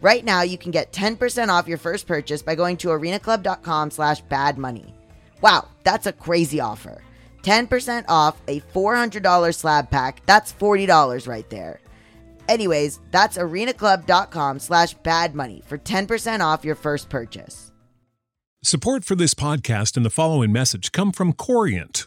Right now, you can get 10% off your first purchase by going to arenaclub.com slash badmoney. Wow, that's a crazy offer. 10% off a $400 slab pack. That's $40 right there. Anyways, that's arenaclub.com slash badmoney for 10% off your first purchase. Support for this podcast and the following message come from Corient.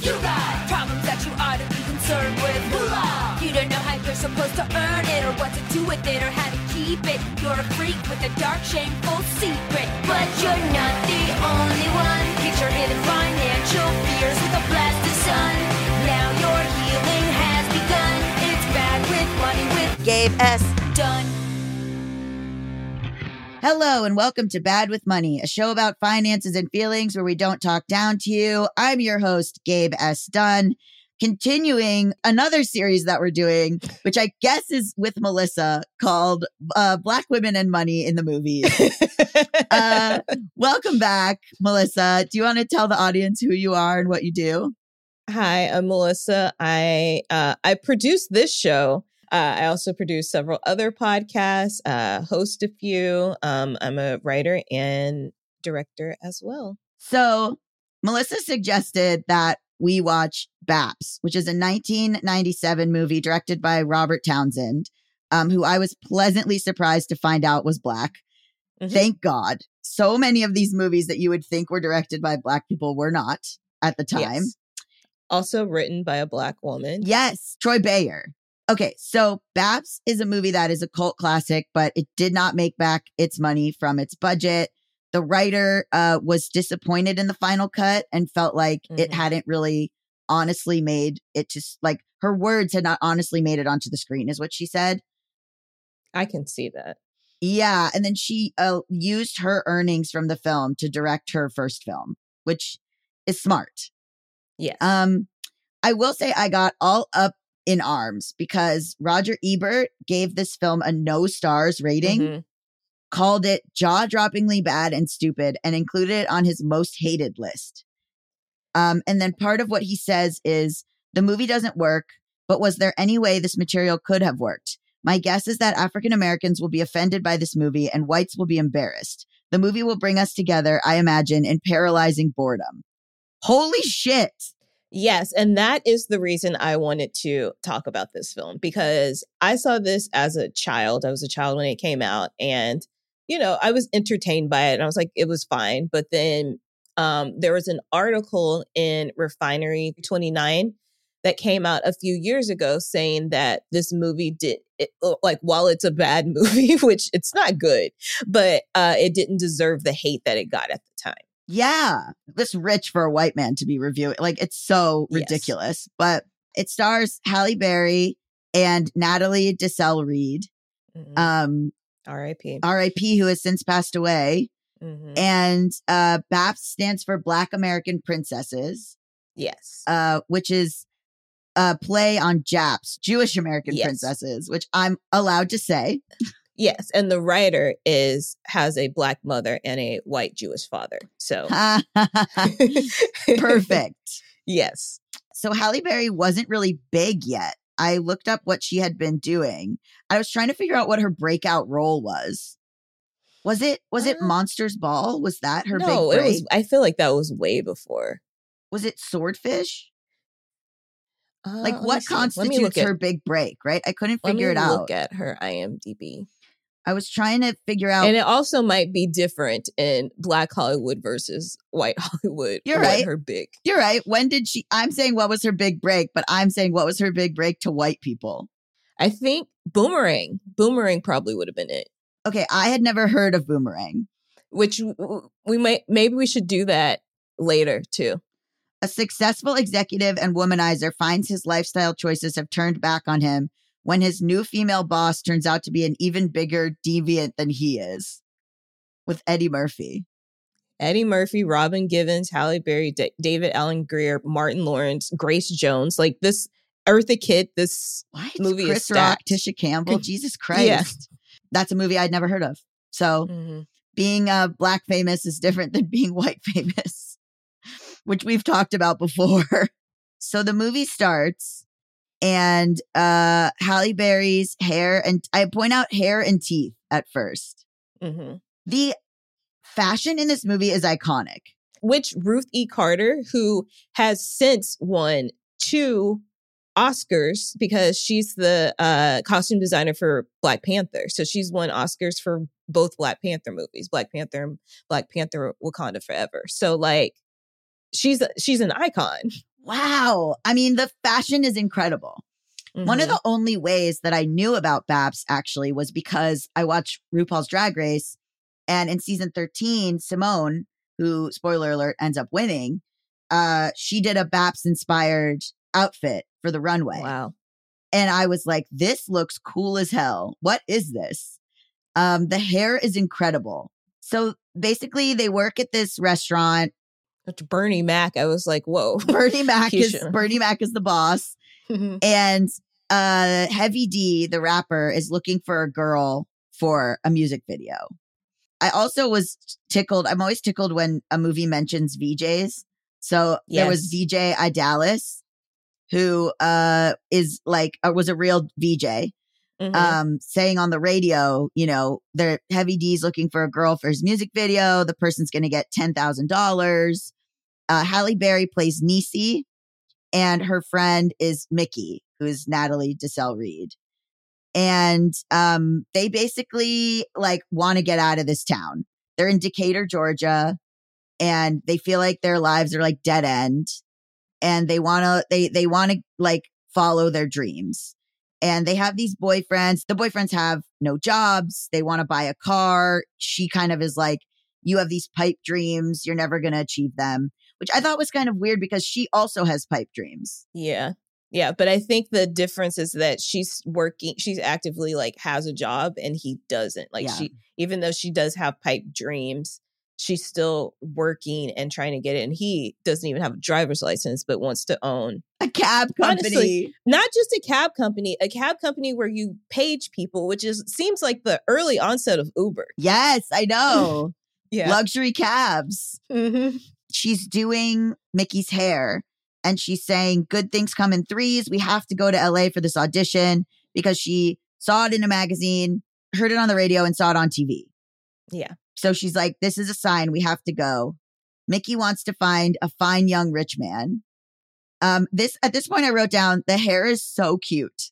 You got problems that you ought to be concerned with. Moolah! You don't know how you're supposed to earn it, or what to do with it, or how to keep it. You're a freak with a dark, shameful secret. But you're not the only one. Get your hidden financial fears with a blast of sun. Now your healing has begun. It's bad with money with Gabe S. Dunn. Hello and welcome to Bad with Money, a show about finances and feelings where we don't talk down to you. I'm your host, Gabe S. Dunn. Continuing another series that we're doing, which I guess is with Melisa, called uh, Black Women and Money in the Movies. uh, welcome back, Melisa. Do you want to tell the audience who you are and what you do? Hi, I'm Melisa. I uh, I produce this show. Uh, I also produce several other podcasts, uh, host a few. Um, I'm a writer and director as well. So, Melisa suggested that we watch Baps, which is a 1997 movie directed by Robert Townsend, um, who I was pleasantly surprised to find out was black. Mhm. Thank God. So many of these movies that you would think were directed by black people were not at the time. Yes. Also written by a black woman. Yes, Troy Beyer. Okay, so Baps is a movie that is a cult classic, but it did not make back its money from its budget. The writer uh, was disappointed in the final cut and felt like it Mhm. hadn't really honestly made it just like her words had not honestly made it onto the screen, is what she said. I can see that. Yeah, and then she uh, used her earnings from the film to direct her first film, which is smart. Yeah. Um, I will say I got all up in arms because Roger Ebert gave this film a no stars rating, Mhm. called it jaw droppingly bad and stupid, and included it on his most hated list. Um, and then part of what he says is the movie doesn't work, but was there any way this material could have worked? My guess is that African Americans will be offended by this movie and whites will be embarrassed. The movie will bring us together, I imagine, in paralyzing boredom. Holy shit. Yes, and that is the reason I wanted to talk about this film because I saw this as a child. I was a child when it came out and you know, I was entertained by it and I was like it was fine, but then um there was an article in Refinery 29 that came out a few years ago saying that this movie did it, uh, like while it's a bad movie, which it's not good, but uh it didn't deserve the hate that it got at the time. Yeah. This rich for a white man to be reviewing. Like it's so Yes. ridiculous. But it stars Halle Berry and Natalie Desselle Reid, Mhm. um, R.I.P. RIP, who has since passed away. Mhm. And uh BAPS stands for Black American Princesses, Yes. uh, which is a play on JAPs, Jewish American Yes. princesses, which I'm allowed to say. Yes, and the writer is has a black mother and a white Jewish father. So Perfect. yes. so Halle Berry wasn't really big yet. I looked up what she had been doing. I was trying to figure out what her breakout role was. Was it was it Uh, Monsters Ball? Was that her no, big it was. I feel like that was way before. was it Swordfish? Uh, Like what see. Let me constitutes at- her big break, right? I couldn't figure it out. Look at her IMDb, I was trying to figure out and it also might be different in Black Hollywood versus White Hollywood. You're right. Her big. You're right. When did she I'm saying what was her big break, but I'm saying what was her big break to white people. I think Boomerang. Boomerang probably would have been it. Okay, I had never heard of Boomerang. Which we might maybe we should do that later too. A successful executive and womanizer finds his lifestyle choices have turned back on him when his new female boss turns out to be an even bigger deviant than he is. With Eddie Murphy. Eddie Murphy, Robin Givens, Halle Berry, D- David Alan Grier, Martin Lawrence, Grace Jones. Like this Eartha Kitt, this What? Movie is Chris Rock, stacked. Tisha Campbell. Jesus Christ. Yeah. That's a movie I'd never heard of. So Mm-hmm. being uh, black famous is different than being white famous, which we've talked about before. so the movie starts and uh Halle Berry's hair and I point out hair and teeth at first. hmm The fashion in this movie is iconic. which Ruth E. Carter, who has since won two Oscars because she's the uh, costume designer for Black Panther. So she's won Oscars for both Black Panther movies, Black Panther and Black Panther Wakanda Forever. So like she's a, she's an icon. Wow. I mean, the fashion is incredible. One of Mhm. the only ways that I knew about Baps actually was because I watched RuPaul's Drag Race. And in season 13, Simone, who, spoiler alert, ends up winning, uh, she did a Baps inspired outfit for the runway. wow. And I was like, this looks cool as hell. What is this? Um, the hair is incredible. So basically, they work at this restaurant. To Bernie Mac, I was like, whoa. Bernie Mac is Bernie Mac is the boss. and uh heavy d the rapper is looking for a girl for a music video i also was tickled i'm always tickled when a movie mentions vjs so there was Yes. vj idalis who uh is like uh, was a real vj Mhm. um saying on the radio you know their heavy d's looking for a girl for his music video the person's gonna get $10000 uh halle berry plays nisi and her friend is mickey who's natalie desselle reid and um they basically like want to get out of this town they're in decatur georgia and they feel like their lives are like dead end and they want to they they want to like follow their dreams and they have these boyfriends. The boyfriends have no jobs. They want to buy a car. She kind of is like, You have these pipe dreams. You're never going to achieve them, which I thought was kind of weird because she also has pipe dreams. Yeah. Yeah, but I think the difference is that she's working, she's actively like has a job and he doesn't. Like Yeah. she even though she does have pipe dreams, she's still working and trying to get it and he doesn't even have a driver's license but wants to own A cab company. Honestly, not just a cab company, a cab company where you page people, which is seems like the early onset of Uber. yes, I know. Yeah. Luxury cabs. hmm She's doing Mickey's hair and she's saying, Good things come in threes. We have to go to LA for this audition because she saw it in a magazine, heard it on the radio, and saw it on TV. Yeah. So she's like, This is a sign. We have to go. Mickey wants to find a fine young rich man. Um, this at this point I wrote down the hair is so cute.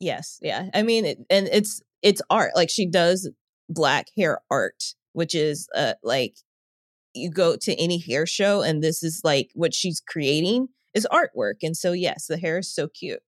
Yes. Yeah. I mean, it, and it's it's art. Like she does black hair art, which is uh like you go to any hair show and this is like what she's creating is artwork. And so yes, the hair is so cute.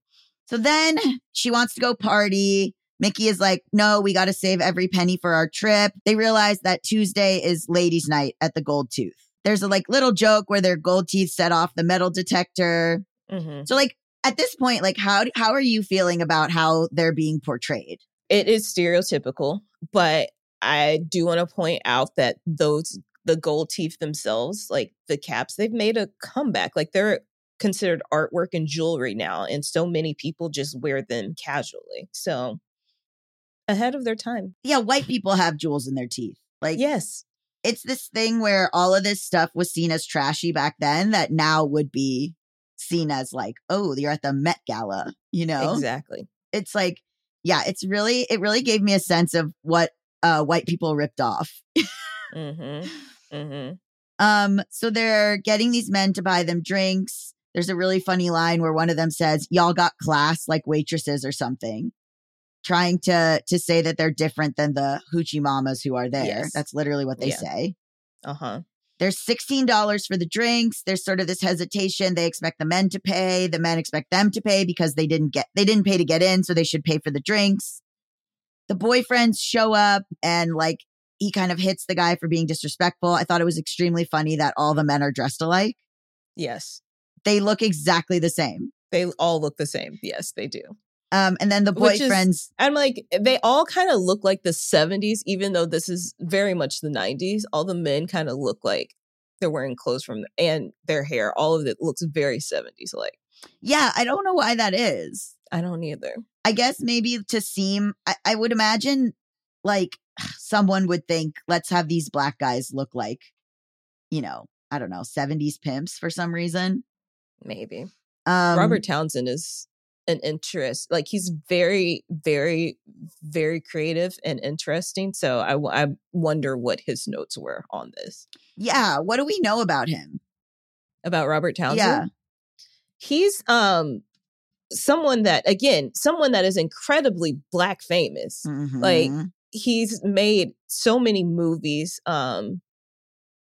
So then she wants to go party. Mickey is like, no, we got to save every penny for our trip. They realize that Tuesday is ladies' night at the Gold Tooth. There's a like little joke where their gold teeth set off the metal detector. hmm So like at this point, like how how are you feeling about how they're being portrayed? It is stereotypical, but I do want to point out that those the gold teeth themselves, like the caps, they've made a comeback. Like they're considered artwork and jewelry now, and so many people just wear them casually. So ahead of their time. Yeah, white people have jewels in their teeth. Like Yes. it's this thing where all of this stuff was seen as trashy back then that now would be seen as like, oh, you're at the Met Gala, you know? Exactly. it's like yeah it's really it really gave me a sense of what uh white people ripped off Mm-hmm. Mm-hmm. um so they're getting these men to buy them drinks there's a really funny line where one of them says y'all got class like waitresses or something trying to to say that they're different than the hoochie mamas who are there Yes. that's literally what they Yeah. say Uh-huh. there's $16 for the drinks there's sort of this hesitation they expect the men to pay the men expect them to pay because they didn't get they didn't pay to get in so they should pay for the drinks the boyfriends show up and like he kind of hits the guy for being disrespectful i thought it was extremely funny that all the men are dressed alike Yes. they look exactly the same They all look the same. Yes, they do. um and then the Which is- boyfriends I'm like, they all kind of look like the 70s, even though this is very much the 90s. All the men kind of look like they're wearing clothes from, and their hair, all of it looks very 70s like. yeah i don't know why that is I don't either. I guess maybe to seem, I, I would imagine like someone would think, let's have these black guys look like, you know, I don't know, 70s pimps for some reason. Maybe. Um, Robert Townsend is an interest, like he's very, very, very creative and interesting. So I, I wonder what his notes were on this Yeah. What do we know about him? about Robert Townsend. Yeah. he's um someone that again someone that is incredibly black famous Like, Mhm. He's made so many movies um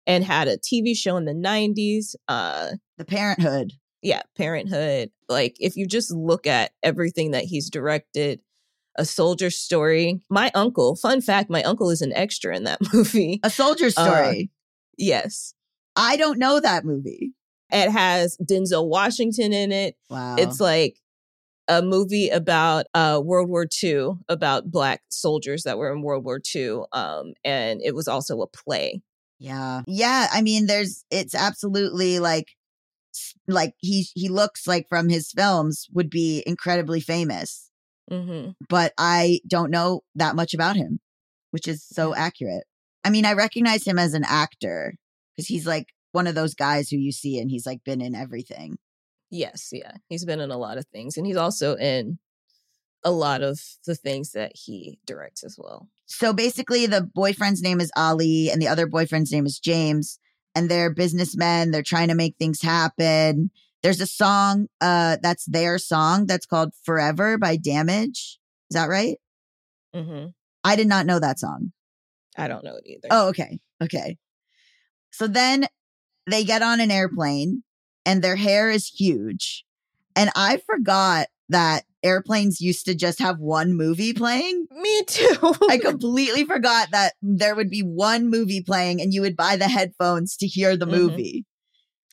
and had a tv show in the 90s uh the parenthood. yeah parenthood like if you just look at everything that he's directed a soldier story my uncle fun fact my uncle is an extra in that movie A soldier Uh, story. yes I don't know that movie. it has denzel washington in it Wow. It's like a movie about uh, World War II, about Black soldiers that were in World War II. Um, and it was also a play. yeah. Yeah. I mean, there's, it's absolutely like, like he, he looks like from his films would be incredibly famous. hmm but I don't know that much about him, which is so accurate. I mean, I recognize him as an actor because he's like one of those guys who you see and he's like been in everything. Yes, yeah. He's been in a lot of things. And he's also in a lot of the things that he directs as well. So basically, the boyfriend's name is Ali and the other boyfriend's name is James, and they're businessmen. They're trying to make things happen. There's a song uh, that's their song that's called Forever by Damage. Is that right? hmm I did not know that song. I don't know it either. Oh, okay. Okay. So then they get on an airplane and their hair is huge. And I forgot that airplanes used to just have one movie playing. Me too. I completely forgot that there would be one movie playing and you would buy the headphones to hear the Mhm. movie.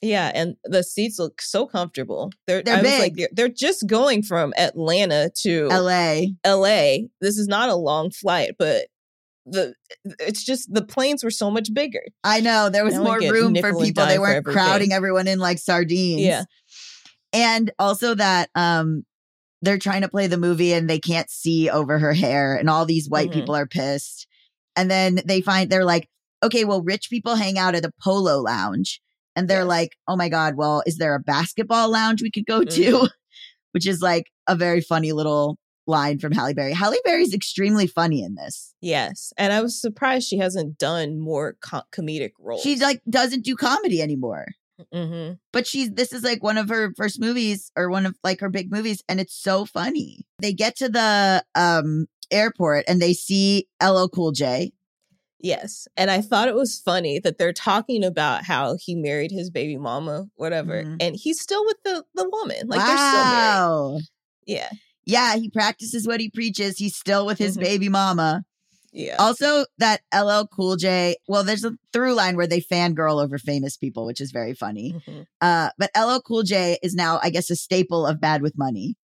yeah, and the seats look so comfortable. They're, They're I was like, big. they're, they're just going from Atlanta to LA. LA. This is not a long flight, but the it's just the planes were so much bigger. I know there was Now more room for people. They weren't crowding everyone in like sardines. Yeah. And also that um they're trying to play the movie and they can't see over her hair and all these white Mhm. people are pissed. And then they find they're like, okay, well, rich people hang out at a polo lounge. And they're Yes. like, oh my God, well, is there a basketball lounge we could go to? Mhm. Which is like a very funny little line from Halle Berry. Halle Berry's extremely funny in this. Yes, and I was surprised she hasn't done more co- comedic roles. She like doesn't do comedy anymore. hmm but she's this is like one of her first movies or one of like her big movies and it's so funny they get to the um airport and they see LL Cool J Yes, and I thought it was funny that they're talking about how he married his baby mama, whatever, Mhm. and he's still with the the woman. Like they're still married. Yeah, yeah he practices what he preaches he's still with his Mhm. baby mama yeah. also that LL Cool J well there's a through line where they fangirl over famous people which is very funny Mhm. uh but LL Cool J is now I guess a staple of Bad with Money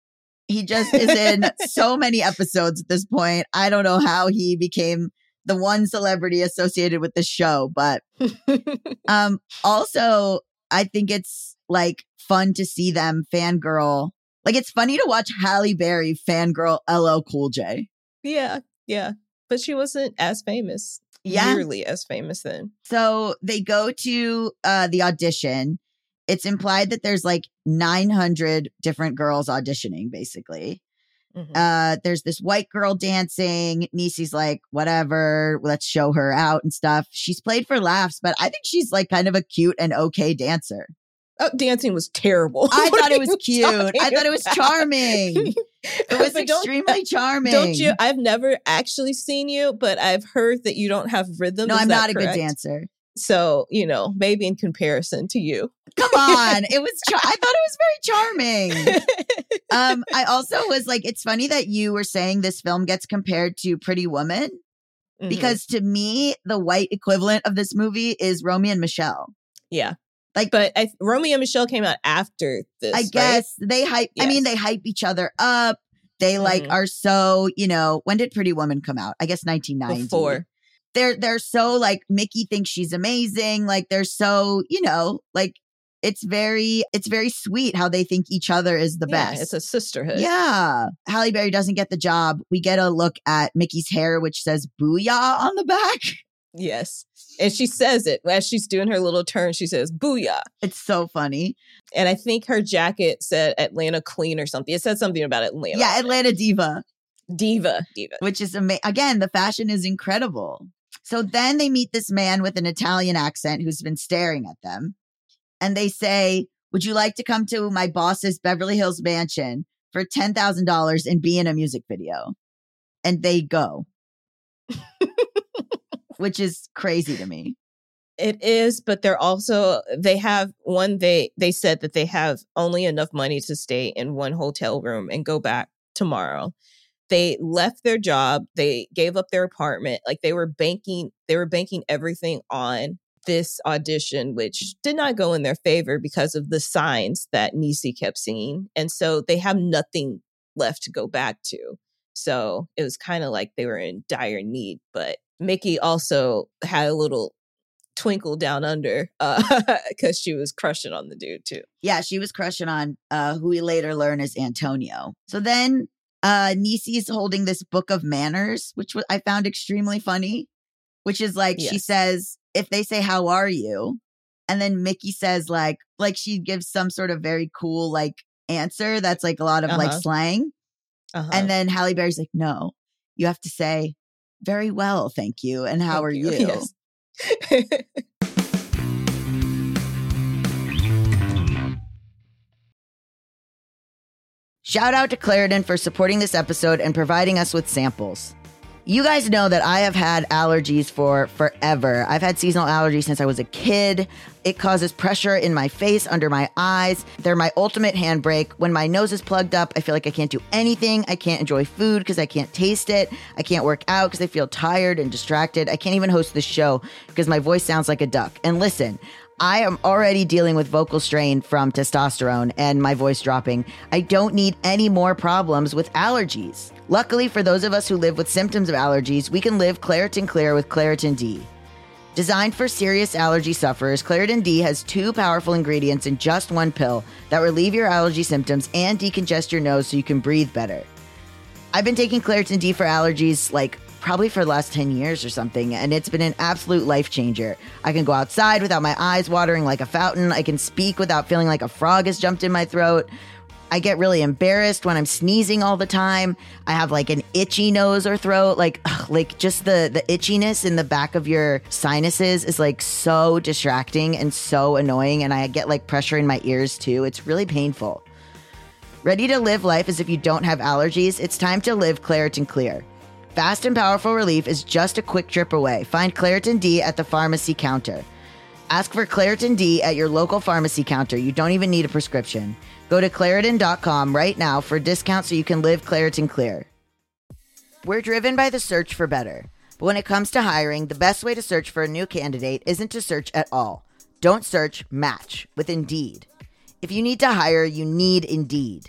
he just is in so many episodes at this point I don't know how he became the one celebrity associated with the show, but um also I think it's like fun to see them fangirl. Like it's funny to watch Halle Berry fangirl LL Cool J. yeah, yeah. But she wasn't as famous. Yeah. nearly as famous then. So they go to uh the audition. It's implied that there's like 900 different girls auditioning basically. Mhm. Uh there's this white girl dancing. Nisi's like, "Whatever, let's show her out and stuff." She's played for laughs, but I think she's like kind of a cute and okay dancer. Oh, dancing was terrible. I thought it was cute. I thought it was charming. It was extremely charming. Don't you? I've never actually seen you, but I've heard that you don't have rhythm. No, Is I'm not a good dancer. So you know, maybe in comparison to you. Come on. It was char- I thought it was very charming. Um I also was like it's funny that you were saying this film gets compared to Pretty Woman Mhm. because to me the white equivalent of this movie is Romy and Michele. yeah, Like but I, Romy and Michele came out after this. I right? guess they hype I mean they hype each other up. They like Mhm. are so, you know, when did Pretty Woman come out? I guess 1990. before. they're they're so like Mickey thinks she's amazing. Like they're so, you know, like it's very it's very sweet how they think each other is the Yeah, best. It's a sisterhood. yeah. Halle Berry doesn't get the job. We get a look at Mickey's hair, which says booyah on the back. Yes, and she says it as she's doing her little turn. She says "booyah," It's so funny. and I think her jacket said Atlanta Queen or something. It said something about Atlanta. Yeah. Atlanta Diva, diva, diva. which is amazing. Again, the fashion is incredible. So then they meet this man with an Italian accent who's been staring at them. And they say, Would you like to come to my boss's Beverly Hills mansion for $10,000 and be in a music video? And they go, which is crazy to me. It is, but they're also they have one. They they said that they have only enough money to stay in one hotel room and go back tomorrow. They left their job. They gave up their apartment. Like they were banking. They were banking everything on this audition, which did not go in their favor because of the signs that Nisi kept seeing, and so they have nothing left to go back to. So it was kind of like they were in dire need. But Mickey also had a little twinkle down under because she was crushing on the dude too. Yeah, she was crushing on uh, who we later learn is Antonio. So then uh, Nisi's holding this book of manners, which wa- I found extremely funny, which is like she says, if they say, How are you? And then Mickey says, like, like she gives some sort of very cool, like, answer that's like a lot of like Uh-huh. slang. Uh-huh. And then Halle Berry's like, No, you have to say, Very well, thank you. And how Thank are you? Yes. Shout out to Claritin for supporting this episode and providing us with samples. You guys know that I have had allergies for forever. I've had seasonal allergies since I was a kid. It causes pressure in my face, under my eyes. They're my ultimate handbrake. When my nose is plugged up, I feel like I can't do anything. I can't enjoy food because I can't taste it. I can't work out because I feel tired and distracted. I can't even host the show because my voice sounds like a duck. And listen, I am already dealing with vocal strain from testosterone and my voice dropping. I don't need any more problems with allergies. Luckily, for those of us who live with symptoms of allergies, we can live Claritin Clear with Claritin D. Designed for serious allergy sufferers, Claritin D has two powerful ingredients in just one pill that relieve your allergy symptoms and decongest your nose so you can breathe better. I've been taking Claritin D for allergies like probably for the last 10 years or something, and it's been an absolute life changer. I can go outside without my eyes watering like a fountain. I can speak without feeling like a frog has jumped in my throat. I get really embarrassed when I'm sneezing all the time. I have like an itchy nose or throat. Like, ugh, like just the the itchiness in the back of your sinuses is like so distracting and so annoying. And I get like pressure in my ears too. It's really painful. Ready to live life as if you don't have allergies? It's time to live Claritin Clear. Fast and powerful relief is just a quick trip away. Find Claritin D at the pharmacy counter. Ask for Claritin D at your local pharmacy counter. You don't even need a prescription. Go to Claritin.com right now for a discount so you can live Claritin Clear. We're driven by the search for better. But when it comes to hiring, the best way to search for a new candidate isn't to search at all. Don't search, match with Indeed. If you need to hire, you need Indeed.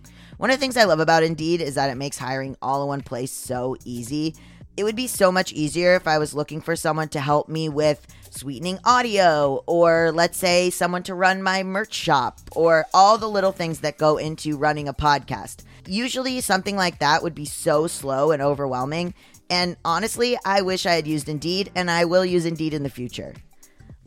One of the things I love about Indeed is that it makes hiring all in one place so easy. It would be so much easier if I was looking for someone to help me with sweetening audio, or let's say someone to run my merch shop, or all the little things that go into running a podcast. Usually, something like that would be so slow and overwhelming. And honestly, I wish I had used Indeed, and I will use Indeed in the future.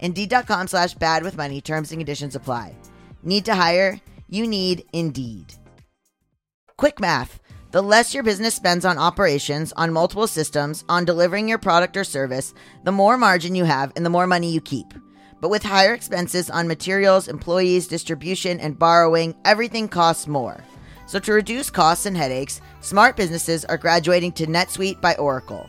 Indeed.com slash bad with money. Terms and conditions apply. Need to hire? You need Indeed. Quick math. The less your business spends on operations, on multiple systems, on delivering your product or service, the more margin you have and the more money you keep. But with higher expenses on materials, employees, distribution, and borrowing, everything costs more. So to reduce costs and headaches, smart businesses are graduating to NetSuite by Oracle.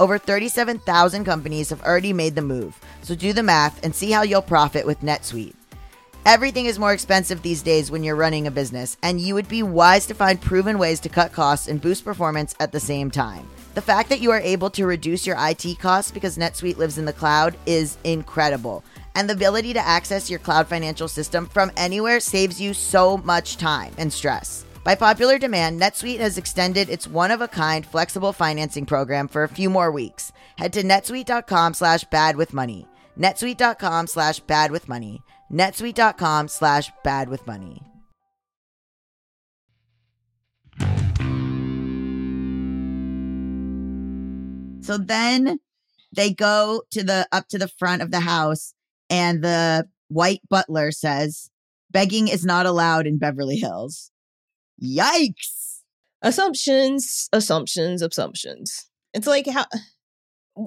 Over 37,000 companies have already made the move, so do the math and see how you'll profit with NetSuite. Everything is more expensive these days when you're running a business, and you would be wise to find proven ways to cut costs and boost performance at the same time. The fact that you are able to reduce your IT costs because NetSuite lives in the cloud is incredible. And the ability to access your cloud financial system from anywhere saves you so much time and stress. By popular demand, NetSuite has extended its one-of-a-kind flexible financing program for a few more weeks. Head to netsuite.com slash bad with money. netsuite.com slash bad with money netsuite.com slash bad with money. So then they go to the up to the front of the house and the white butler says, begging is not allowed in Beverly Hills. Yikes. Assumptions, assumptions, assumptions. It's like how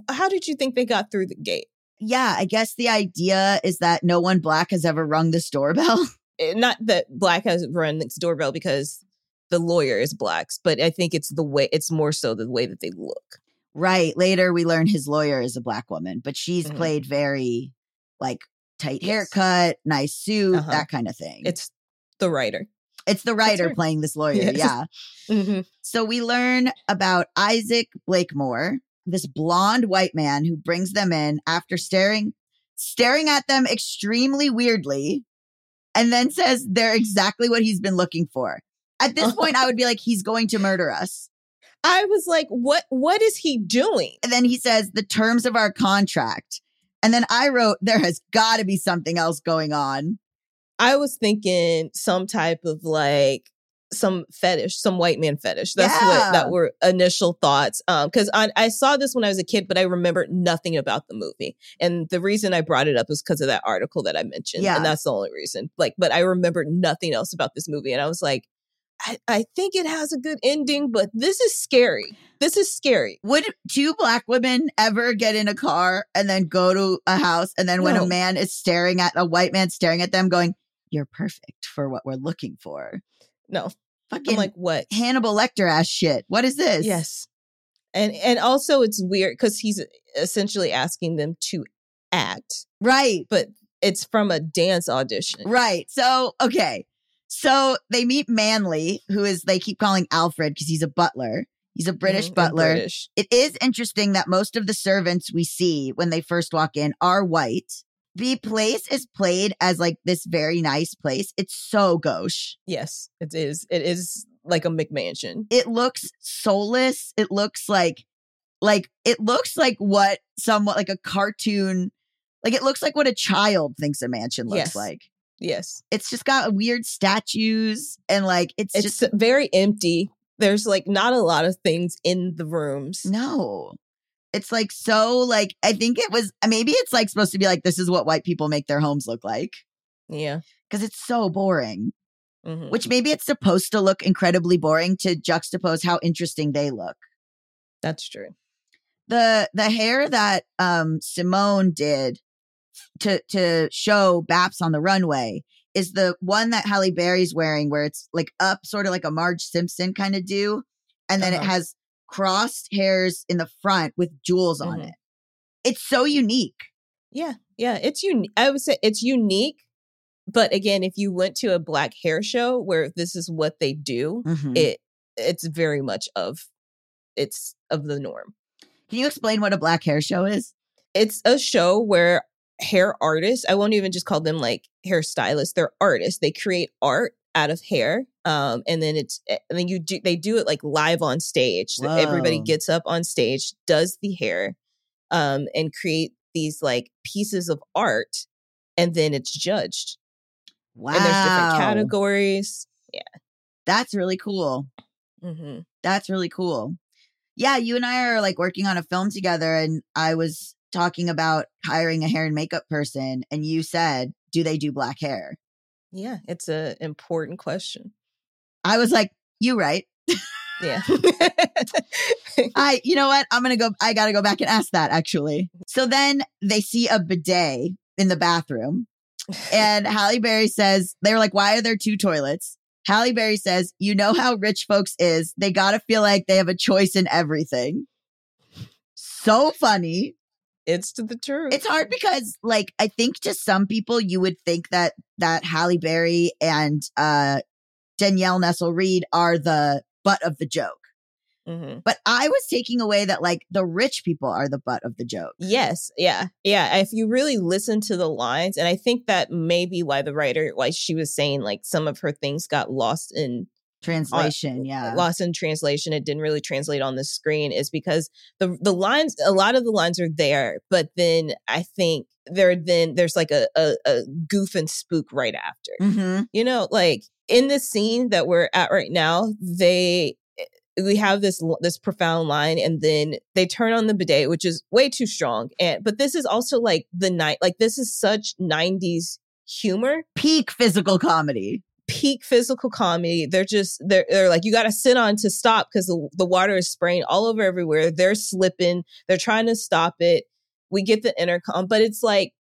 how did you think they got through the gate? yeah, I guess the idea is that no one black has ever rung this doorbell. eh, not that black has rung this doorbell because the lawyer is blacks, but I think it's the way it's more so the way that they look. Right. Later, we learn his lawyer is a black woman, but she's Mhm. played very like tight Yes. haircut, nice suit, Uh-huh. that kind of thing. It's the writer. It's the writer her. playing this lawyer. Yes. Yeah. Mm-hmm. So we learn about Isaac Blakemore, this blonde white man who brings them in after staring staring at them extremely weirdly and then says they're exactly what he's been looking for. At this point I would be like he's going to murder us. I was like, what what is he doing? And then he says the terms of our contract. And then I wrote there has got to be something else going on. I was thinking some type of like some fetish, some white man fetish. That's Yeah. what that were initial thoughts. Um, because I, I saw this when I was a kid, but I remember nothing about the movie. And the reason I brought it up is because of that article that I mentioned. Yeah. And that's the only reason. Like, but I remembered nothing else about this movie. And I was like, I, I think it has a good ending, but this is scary. This is scary. Would two black women ever get in a car and then go to a house and then when a man is staring at a white man staring at them going, You're perfect for what we're looking for. No. Fucking I'm like, what? Hannibal Lecter ass shit. What is this? Yes. And and also it's weird because he's essentially asking them to act, Right. but it's from a dance audition. Right. So, okay. So they meet Manley, who is, they keep calling Alfred because he's a butler. He's a British mm-hmm, and butler. British. It is interesting that most of the servants we see when they first walk in are white. The place is played as like this very nice place. It's so gauche. Yes, it is. It is like a McMansion. It looks soulless. It looks like like it looks like what somewhat like a cartoon like it looks like what a child thinks a mansion looks Yes. like. Yes. It's just got weird statues and like it's, It's just very empty. There's like not a lot of things in the rooms. no. It's like so like I think it was maybe it's like supposed to be like this is what white people make their homes look like Yeah. because it's so boring. Mhm. Which maybe it's supposed to look incredibly boring to juxtapose how interesting they look. That's true. The the hair that um Simone did to to show Baps on the runway is the one that Halle Berry's wearing where it's like up sort of like a Marge Simpson kind of do and then it Uh-huh. has crossed hairs in the front with jewels on Mhm. it. It's so unique. Yeah. Yeah. It's unique. I would say it's unique. But again, if you went to a black hair show where this is what they do, Mhm. it it's very much of it's of the norm. Can you explain what a black hair show is? It's a show where hair artists, I won't even just call them like hairstylists, they're artists. They create art out of hair. Um, and then it's and then you do they do it like live on stage. So Everybody gets up on stage, does the hair, um, and create these like pieces of art, and then it's judged. Wow. And there's different categories. Yeah. That's really cool. hmm That's really cool. Yeah, you and I are like working on a film together, and I was talking about hiring a hair and makeup person, and you said, "Do they do black hair?" Yeah, it's a important question. I was like, "You right." Yeah. I, you know what? I'm gonna go. I gotta go back and ask that actually. Mm-hmm. So then they see a bidet in the bathroom, and Halle Berry says, "They were like, why are there two toilets?" Halle Berry says, "You know how rich folks is. They gotta feel like they have a choice in everything." So funny. It's to the truth. It's hard because, like, I think to some people you would think that that Halle Berry and uh, Danielle Nessel Reed are the butt of the joke, hmm but I was taking away that like the rich people are the butt of the joke. Yes, yeah, yeah. If you really listen to the lines, and I think that may be why the writer, why she was saying like some of her things got lost in Translation, yeah, lost in translation. It didn't really translate on the screen, is because the the lines, a lot of the lines are there, but then I think there then there's like a a, a goof and spook right after. hmm You know, like in the scene that we're at right now, they we have this this profound line and then they turn on the bidet which is way too strong and but this is also like the night like this is such 90s humor peak physical comedy. Peak physical comedy they're just they're, they're like you got to sit on to stop because the, the water is spraying all over everywhere they're slipping they're trying to stop it we get the intercom but it's like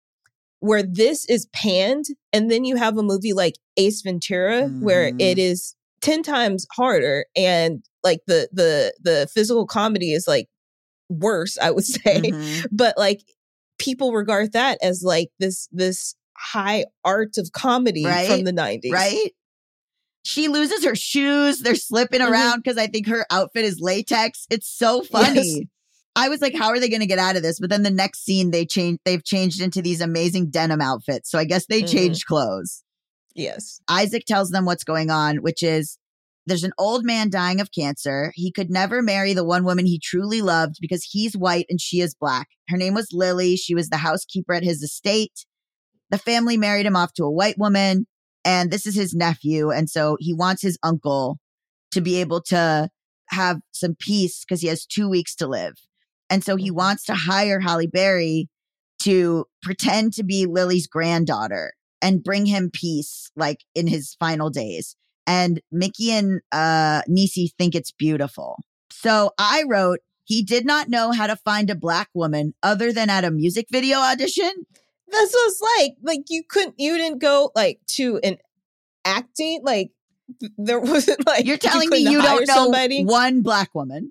where this is panned and then you have a movie like Ace Ventura where Mhm. it is 10 times harder and like the the the physical comedy is like worse, I would say. Mhm. But like people regard that as like this this high art of comedy Right, from the 90s. right? She loses her shoes. They're slipping Mhm. around because I think her outfit is latex. It's so funny. I was like, how are they going to get out of this? But then the next scene, they change. They've changed into these amazing denim outfits. So I guess they Mhm. changed clothes. Yes. Isaac tells them what's going on, which is there's an old man dying of cancer. He could never marry the one woman he truly loved because he's white and she is black. Her name was Lily. She was the housekeeper at his estate. The family married him off to a white woman, and this is his nephew. And so he wants his uncle to be able to have some peace because he has two weeks to live. And so he Mhm. wants to hire Halle Berry to pretend to be Lily's granddaughter and bring him peace like in his final days. And Mickey and uh Nisi think it's beautiful. So I wrote, he did not know how to find a black woman other than at a music video audition. That's what it's like. Like you couldn't you didn't go like to an acting like there wasn't like You're telling me you don't know somebody one black woman.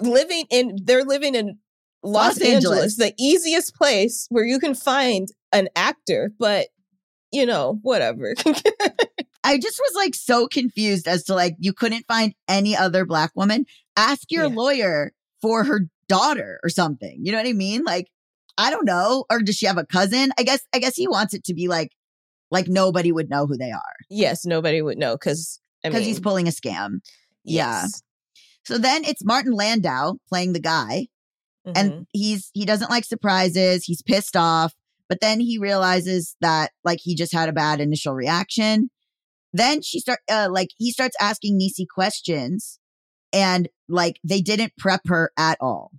living in they're living in Los, Los Angeles, Angeles. the easiest place where you can find an actor, but you know, whatever. I just was like so confused as to like you couldn't find any other black woman. Ask your Yeah. lawyer for her daughter or something. You know what I mean? Like I don't know. Or does she have a cousin? I guess I guess he wants it to be like like nobody would know who they are yes, nobody would know because because he's pulling a scam. yeah. So then it's Martin Landau playing the guy Mhm. and he's he doesn't like surprises. He's pissed off, but then he realizes that like he just had a bad initial reaction. Then she start uh, like he starts asking Nisi questions, and like they didn't prep her at all.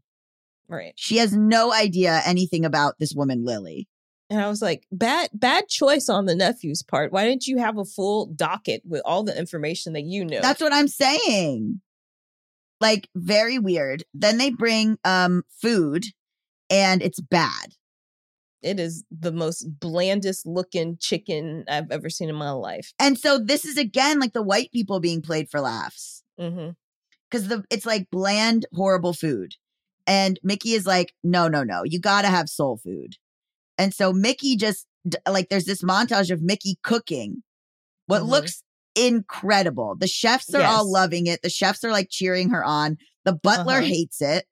Right. She has no idea anything about this woman Lily. And I was like, bad bad choice on the nephew's part. Why didn't you have a full docket with all the information that you knew? That's what I'm saying. Like very weird. Then they bring um food, and it's bad. it is the most blandest looking chicken I've ever seen in my life. And so this is again like the white people being played for laughs. hmm because the it's like bland, horrible food. And Mickey is like, no, no, no, you got to have soul food. And so Mickey just like there's this montage of Mickey cooking what Mhm. looks incredible. The chefs are all loving it. The chefs are like cheering her on. The butler Uh-huh. hates it,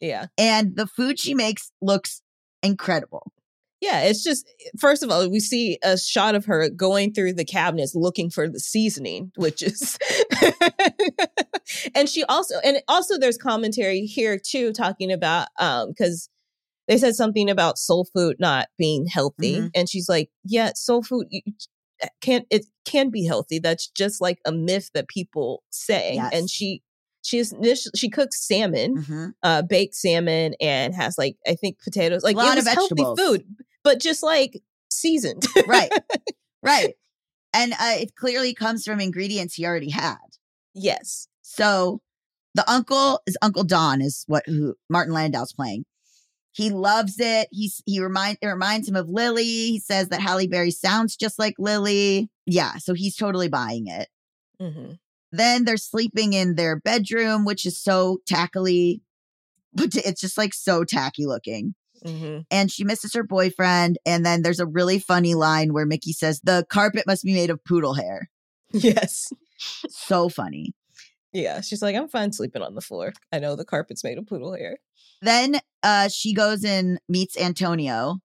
Yeah. and the food she makes looks incredible. Yeah, it's just first of all, we see a shot of her going through the cabinets looking for the seasoning, which is and she also and also there's commentary here too talking about um because they said something about soul food not being healthy Mhm. and she's like yeah soul food you, can't it can be healthy that's just like a myth that people say Yes. and she she's she cooks salmon Mhm. uh baked salmon and has like I think potatoes like a Lot of was healthy food but just like seasoned Right, right. And uh, it clearly comes from ingredients he already had. yes So the uncle is Uncle Don is what who Martin Landau's playing. He loves it. He's he remind it reminds him of Lily. He says that Halle Berry sounds just like Lily. Yeah, so he's totally buying it. hmm Then they're sleeping in their bedroom, which is so tackily, but it's just like so tacky looking. hmm And she misses her boyfriend. And then there's a really funny line where Mickey says, The carpet must be made of poodle hair. yes So funny. Yeah she's like I'm fine sleeping on the floor. I know the carpet's made of poodle hair. Then uh she goes and meets Antonio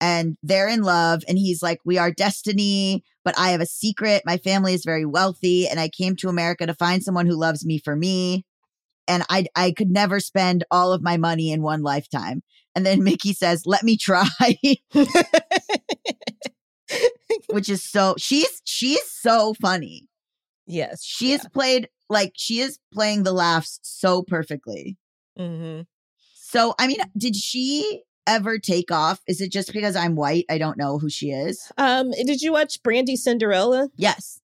and they're in love and he's like we are destiny but I have a secret. My family is very wealthy and I came to America to find someone who loves me for me and I I could never spend all of my money in one lifetime. And then Mickey says let me try. Which is so she's she's so funny. Yes she is played like she is playing the laughs so perfectly hmm So, I mean, did she ever take off? Is it just because I'm white? I don't know who she is. um did you watch Brandy Cinderella Yes.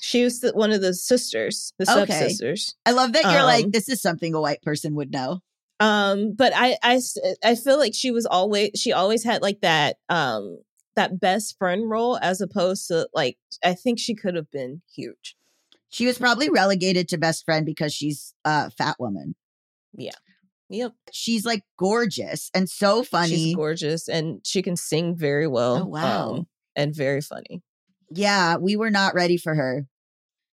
she was the, one of the sisters the Okay. stepsisters I love that you're like, Um, this is something a white person would know. um but I, I, I feel like she was always she always had like that um that best friend role as opposed to like I think she could have been huge. She was probably relegated to best friend because she's a fat woman. Yeah. Yep. She's like gorgeous and so funny. She's gorgeous and she can sing very well. Oh, wow. um, and very funny. Yeah, we were not ready for her.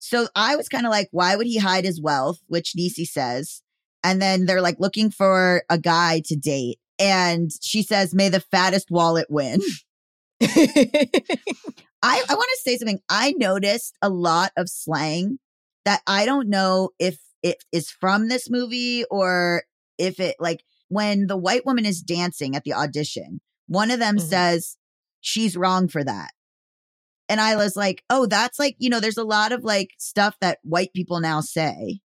So I was kind of like, why would he hide his wealth? Which Nisi says. And then they're like looking for a guy to date. And she says, may the fattest wallet win. I, I want to say something. I noticed a lot of slang that I don't know if it is from this movie or if it like when the white woman is dancing at the audition, one of them Mhm. says, she's wrong for that. And I was like, oh, that's like, you know, there's a lot of like stuff that white people now say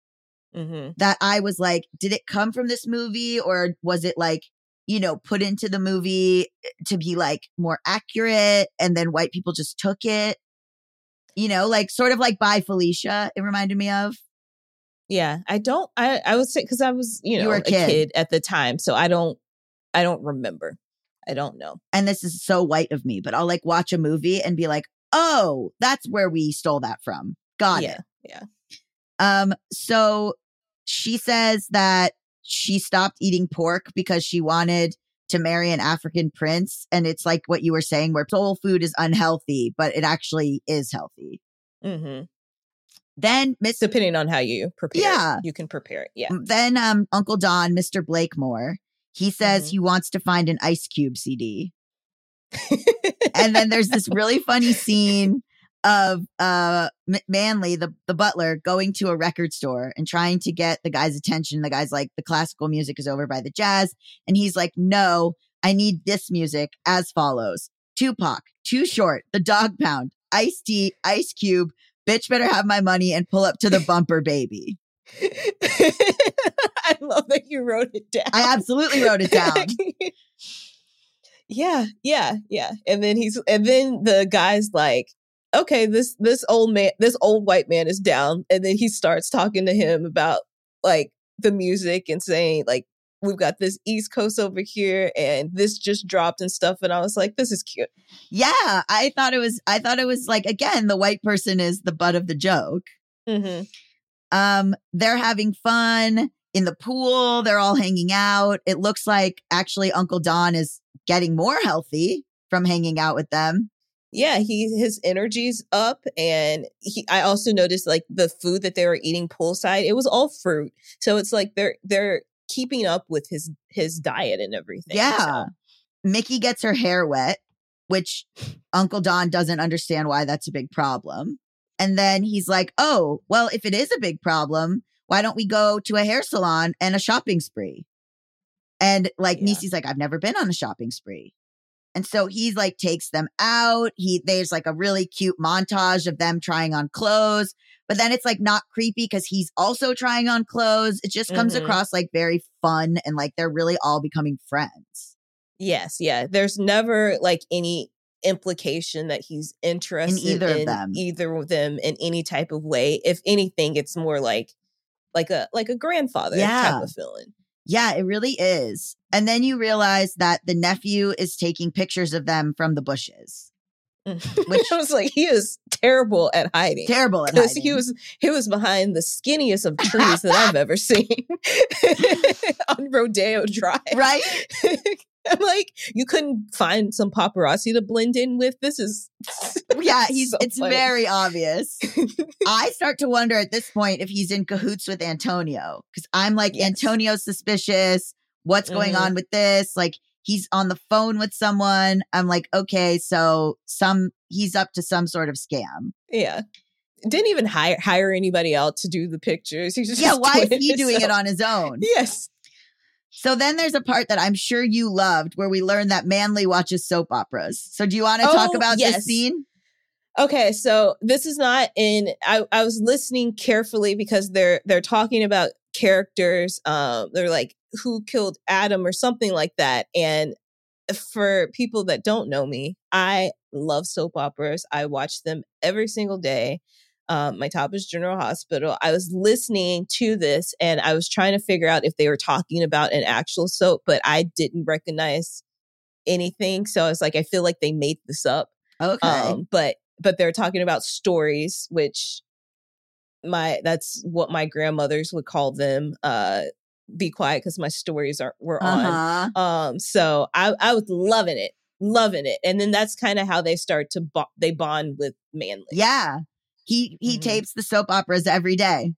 hmm that I was like, did it come from this movie or was it like, you know, put into the movie eh, to be like more accurate and then white people just took it? You know, like sort of like by Felicia, it reminded me of. Yeah, I don't. I I would say because I was you You know a a kid. kid. at the time, so I don't. I don't remember. I don't know. And this is so white of me, but I'll like watch a movie and be like, oh, that's where we stole that from. Got yeah, it. yeah. Um, so she says that she stopped eating pork because she wanted to marry an African prince. And it's like what you were saying, where soul food is unhealthy, but it actually is healthy. hmm Then Miss Depending on how you prepare, it, Yeah. you can prepare it. Yeah. then um Uncle Don, Mr. Blakemore, he says Mhm. he wants to find an Ice Cube CD. and then there's this really funny scene of uh Manley, the the butler, going to a record store and trying to get the guy's attention. The guy's like, the classical music is over by the jazz, and he's like, no, I need this music as follows: Tupac, Too Short, The Dog Pound, Ice T, Ice Cube. Bitch better have my money and pull up to the bumper, baby. I love that you wrote it down. I absolutely wrote it down. yeah, yeah, yeah. And then he's and then the guy's like, okay, this this old man, this old white man is down. And then he starts talking to him about like the music and saying like we've got this East Coast over here and this just dropped and stuff. And I was like, this is cute. Yeah, I thought it was. I thought it was like again, the white person is the butt of the joke. Mm-hmm. Um, they're having fun in the pool. They're all hanging out. It looks like actually Uncle Don is getting more healthy from hanging out with them. Yeah he his energy's up and he i also noticed like the food that they were eating poolside it was all fruit so it's like they're they're keeping up with his his diet and everything Yeah. so. Mickey gets her hair wet, which Uncle Don doesn't understand why that's a big problem. And then he's like, "Oh, well, if it is a big problem, why don't we go to a hair salon and a shopping spree?" And like Yeah. Nisi's like, "I've never been on a shopping spree." And so he's like takes them out. He there's like a really cute montage of them trying on clothes, but then it's like not creepy because he's also trying on clothes. It just comes Mhm. across like very fun and like they're really all becoming friends. yes yeah there's never like any implication that he's interested in either of them. either of them in any type of way if anything it's more like like a like a grandfather Yeah. type of feeling Yeah, it really is. And then you realize that the nephew is taking pictures of them from the bushes. which I was like he is terrible at hiding Terrible at hiding. he was he was behind the skinniest of trees that I've ever seen on Rodeo Drive. right. I'm like, you couldn't find some paparazzi to blend in with. This is Yeah, he's so it's funny. very obvious. I start to wonder at this point if he's in cahoots with Antonio because I'm like Yes. Antonio's suspicious. What's going Mhm. on with this? Like he's on the phone with someone. I'm like, okay, so some he's up to some sort of scam. yeah. Didn't even hire hire anybody else to do the pictures. He's just yeah, why is he doing it on his own? Yes. So then there's a part that I'm sure you loved where we learn that Manley watches soap operas. So do you want to talk Oh, about this scene? Okay, so this is not in I, I was listening carefully because they're they're talking about characters. Um they're like who killed Adam or something like that. And for people that don't know me, I love soap operas. I watch them every single day. Um, my top is General Hospital. I was listening to this and I was trying to figure out if they were talking about an actual soap, but I didn't recognize anything. So I was like I feel like they made this up. Okay. Um, but but they're talking about stories, which my that's what my grandmothers would call them. Uh, be quiet because my stories are were on. uh-huh. Um, so I I was loving it, loving it, and then that's kind of how they start to bo- they bond with Manley. Yeah. He he Mhm. tapes the soap operas every day.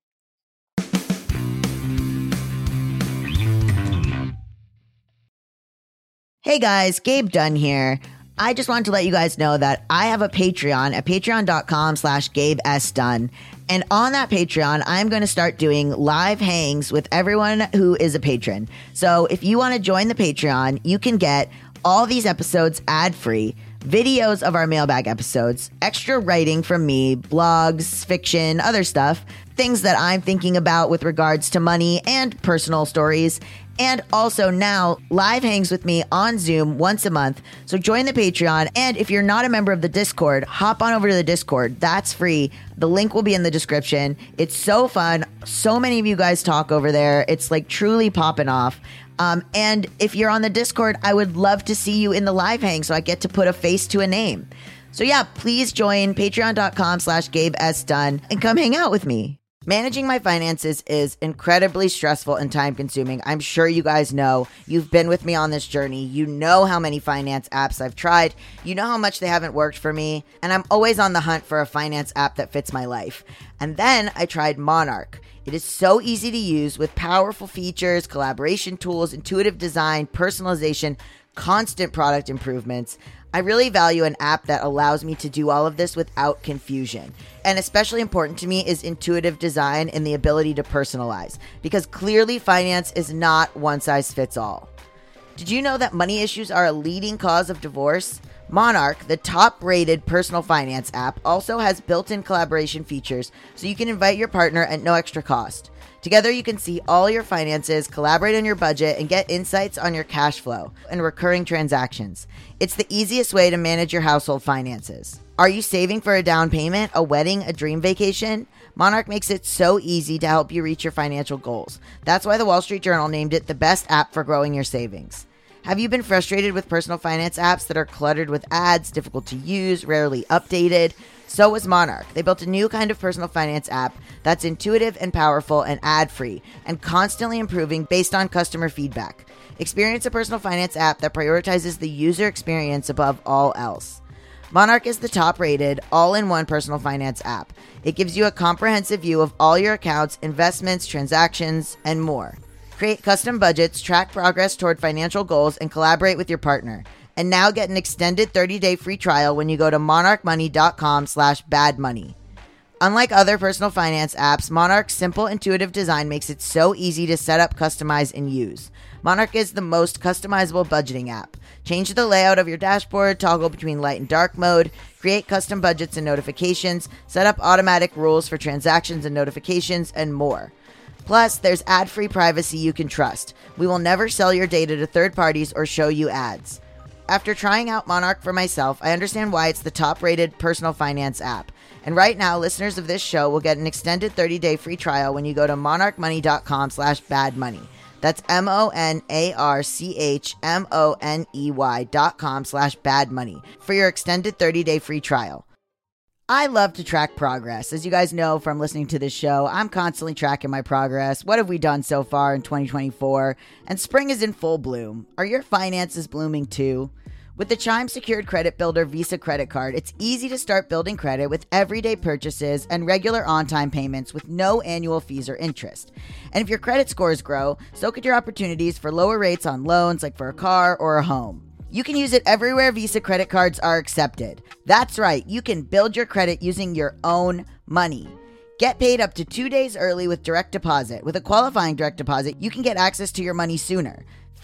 Hey guys, Gabe Dunn here. I just wanted to let you guys know that I have a Patreon at patreon.com slash Gabe S. Dunn. And on that Patreon, I'm going to start doing live hangs with everyone who is a patron. So if you want to join the Patreon, you can get all these episodes ad free, videos of our mailbag episodes, extra writing from me, blogs, fiction, other stuff, things that I'm thinking about with regards to money and personal stories. And also now live hangs with me on Zoom once a month. So join the Patreon. And if you're not a member of the Discord, hop on over to the Discord. That's free. The link will be in the description. It's so fun. So many of you guys talk over there. It's like truly popping off. Um, and if you're on the Discord, I would love to see you in the live hang so I get to put a face to a name. So yeah, please join patreon.com slash Gabe S. Dunn and come hang out with me. Managing my finances is incredibly stressful and time consuming. I'm sure you guys know. You've been with me on this journey. You know how many finance apps I've tried. You know how much they haven't worked for me. And I'm always on the hunt for a finance app that fits my life. And then I tried Monarch. It is so easy to use with powerful features, collaboration tools, intuitive design, personalization, constant product improvements. I really value an app that allows me to do all of this without confusion. And especially important to me is intuitive design and the ability to personalize, because clearly finance is not one size fits all. Did you know that money issues are a leading cause of divorce? Monarch, the top rated personal finance app, also has built in collaboration features so you can invite your partner at no extra cost. Together, you can see all your finances, collaborate on your budget, and get insights on your cash flow and recurring transactions. It's the easiest way to manage your household finances. Are you saving for a down payment, a wedding, a dream vacation? Monarch makes it so easy to help you reach your financial goals. That's why the Wall Street Journal named it the best app for growing your savings. Have you been frustrated with personal finance apps that are cluttered with ads, difficult to use, rarely updated? So was Monarch. They built a new kind of personal finance app that's intuitive and powerful and ad free and constantly improving based on customer feedback. Experience a personal finance app that prioritizes the user experience above all else. Monarch is the top rated, all in one personal finance app. It gives you a comprehensive view of all your accounts, investments, transactions, and more. Create custom budgets, track progress toward financial goals, and collaborate with your partner. And now get an extended 30-day free trial when you go to monarchmoney.com slash badmoney. Unlike other personal finance apps, Monarch's simple, intuitive design makes it so easy to set up, customize, and use. Monarch is the most customizable budgeting app. Change the layout of your dashboard, toggle between light and dark mode, create custom budgets and notifications, set up automatic rules for transactions and notifications, and more. Plus, there's ad free privacy you can trust. We will never sell your data to third parties or show you ads. After trying out Monarch for myself, I understand why it's the top rated personal finance app. And right now, listeners of this show will get an extended 30-day free trial when you go to monarchmoney.com slash badmoney. That's M-O-N-A-R-C-H-M-O-N-E-Y dot com slash badmoney for your extended 30-day free trial. I love to track progress. As you guys know from listening to this show, I'm constantly tracking my progress. What have we done so far in 2024? And spring is in full bloom. Are your finances blooming too? With the Chime Secured Credit Builder Visa credit card, it's easy to start building credit with everyday purchases and regular on time payments with no annual fees or interest. And if your credit scores grow, so could your opportunities for lower rates on loans like for a car or a home. You can use it everywhere Visa credit cards are accepted. That's right, you can build your credit using your own money. Get paid up to two days early with direct deposit. With a qualifying direct deposit, you can get access to your money sooner.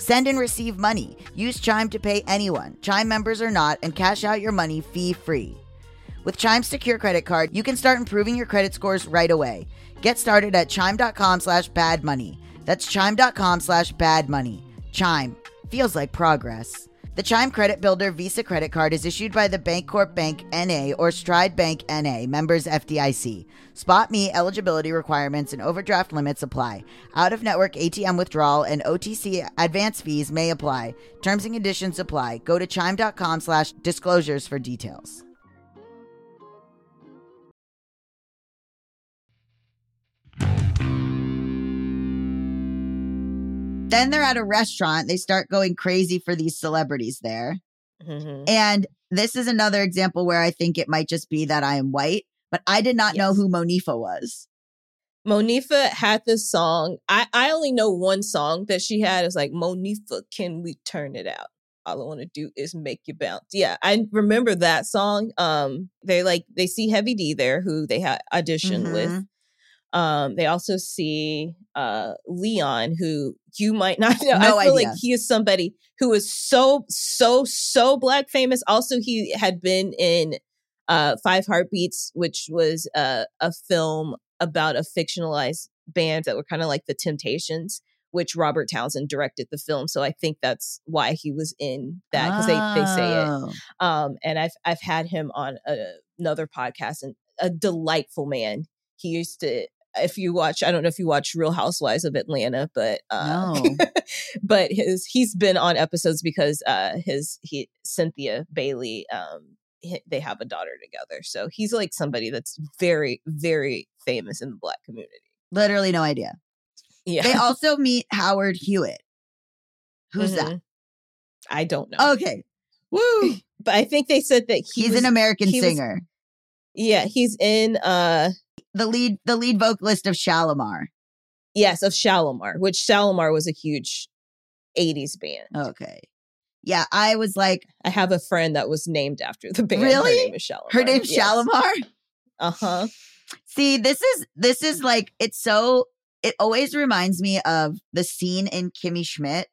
Send and receive money. Use Chime to pay anyone, Chime members or not, and cash out your money fee free. With Chime's secure credit card, you can start improving your credit scores right away. Get started at chime.com slash bad money. That's chime.com slash bad money. Chime feels like progress. The Chime Credit Builder Visa credit card is issued by the Bancorp Bank NA or Stride Bank NA, members FDIC. Spot Me eligibility requirements and overdraft limits apply. Out of network ATM withdrawal and OTC advance fees may apply. Terms and conditions apply. Go to chime.com slash disclosures for details. Then they're at a restaurant. They start going crazy for these celebrities there. Mhm. And this is another example where I think it might just be that I am white, but I did not know who Monifah was. Monifah had this song. I, I only know one song that she had. It's like, Monifah, can we turn it out? All I want to do is make you bounce. Yeah, I remember that song. Um, they like they see Heavy D there, who they had auditioned with. Mhm. Um, they also see uh Leon, who you might not know. No I feel idea. like he is somebody who is so, so, so black famous. Also, he had been in uh Five Heartbeats, which was uh, a film about a fictionalized band that were kind of like the Temptations, which Robert Townsend directed the film. So I think that's why he was in that because they, they say it Oh. um and i've i've had him on a, another podcast and a delightful man he used to if you watch i don't know if you watch real housewives of atlanta but uh No. but his he's been on episodes because uh his he cynthia bailey um he- they have a daughter together so he's like somebody that's very very famous in the black community Literally no idea. yeah They also meet Howard Hewett. Who's that? Mhm. i don't know Okay. Woo. but i think they said that he He's was- an American he was- singer. yeah he's in uh the lead the lead vocalist of Shalamar. Yes, of Shalamar, which Shalamar was a huge 80s band. Okay. Yeah, I was like, I have a friend that was named after the band. Really? Her name is Shalimar. her name's Shalimar. Uh huh. See, this is this is like it's so it always reminds me of the scene in Kimmy Schmidt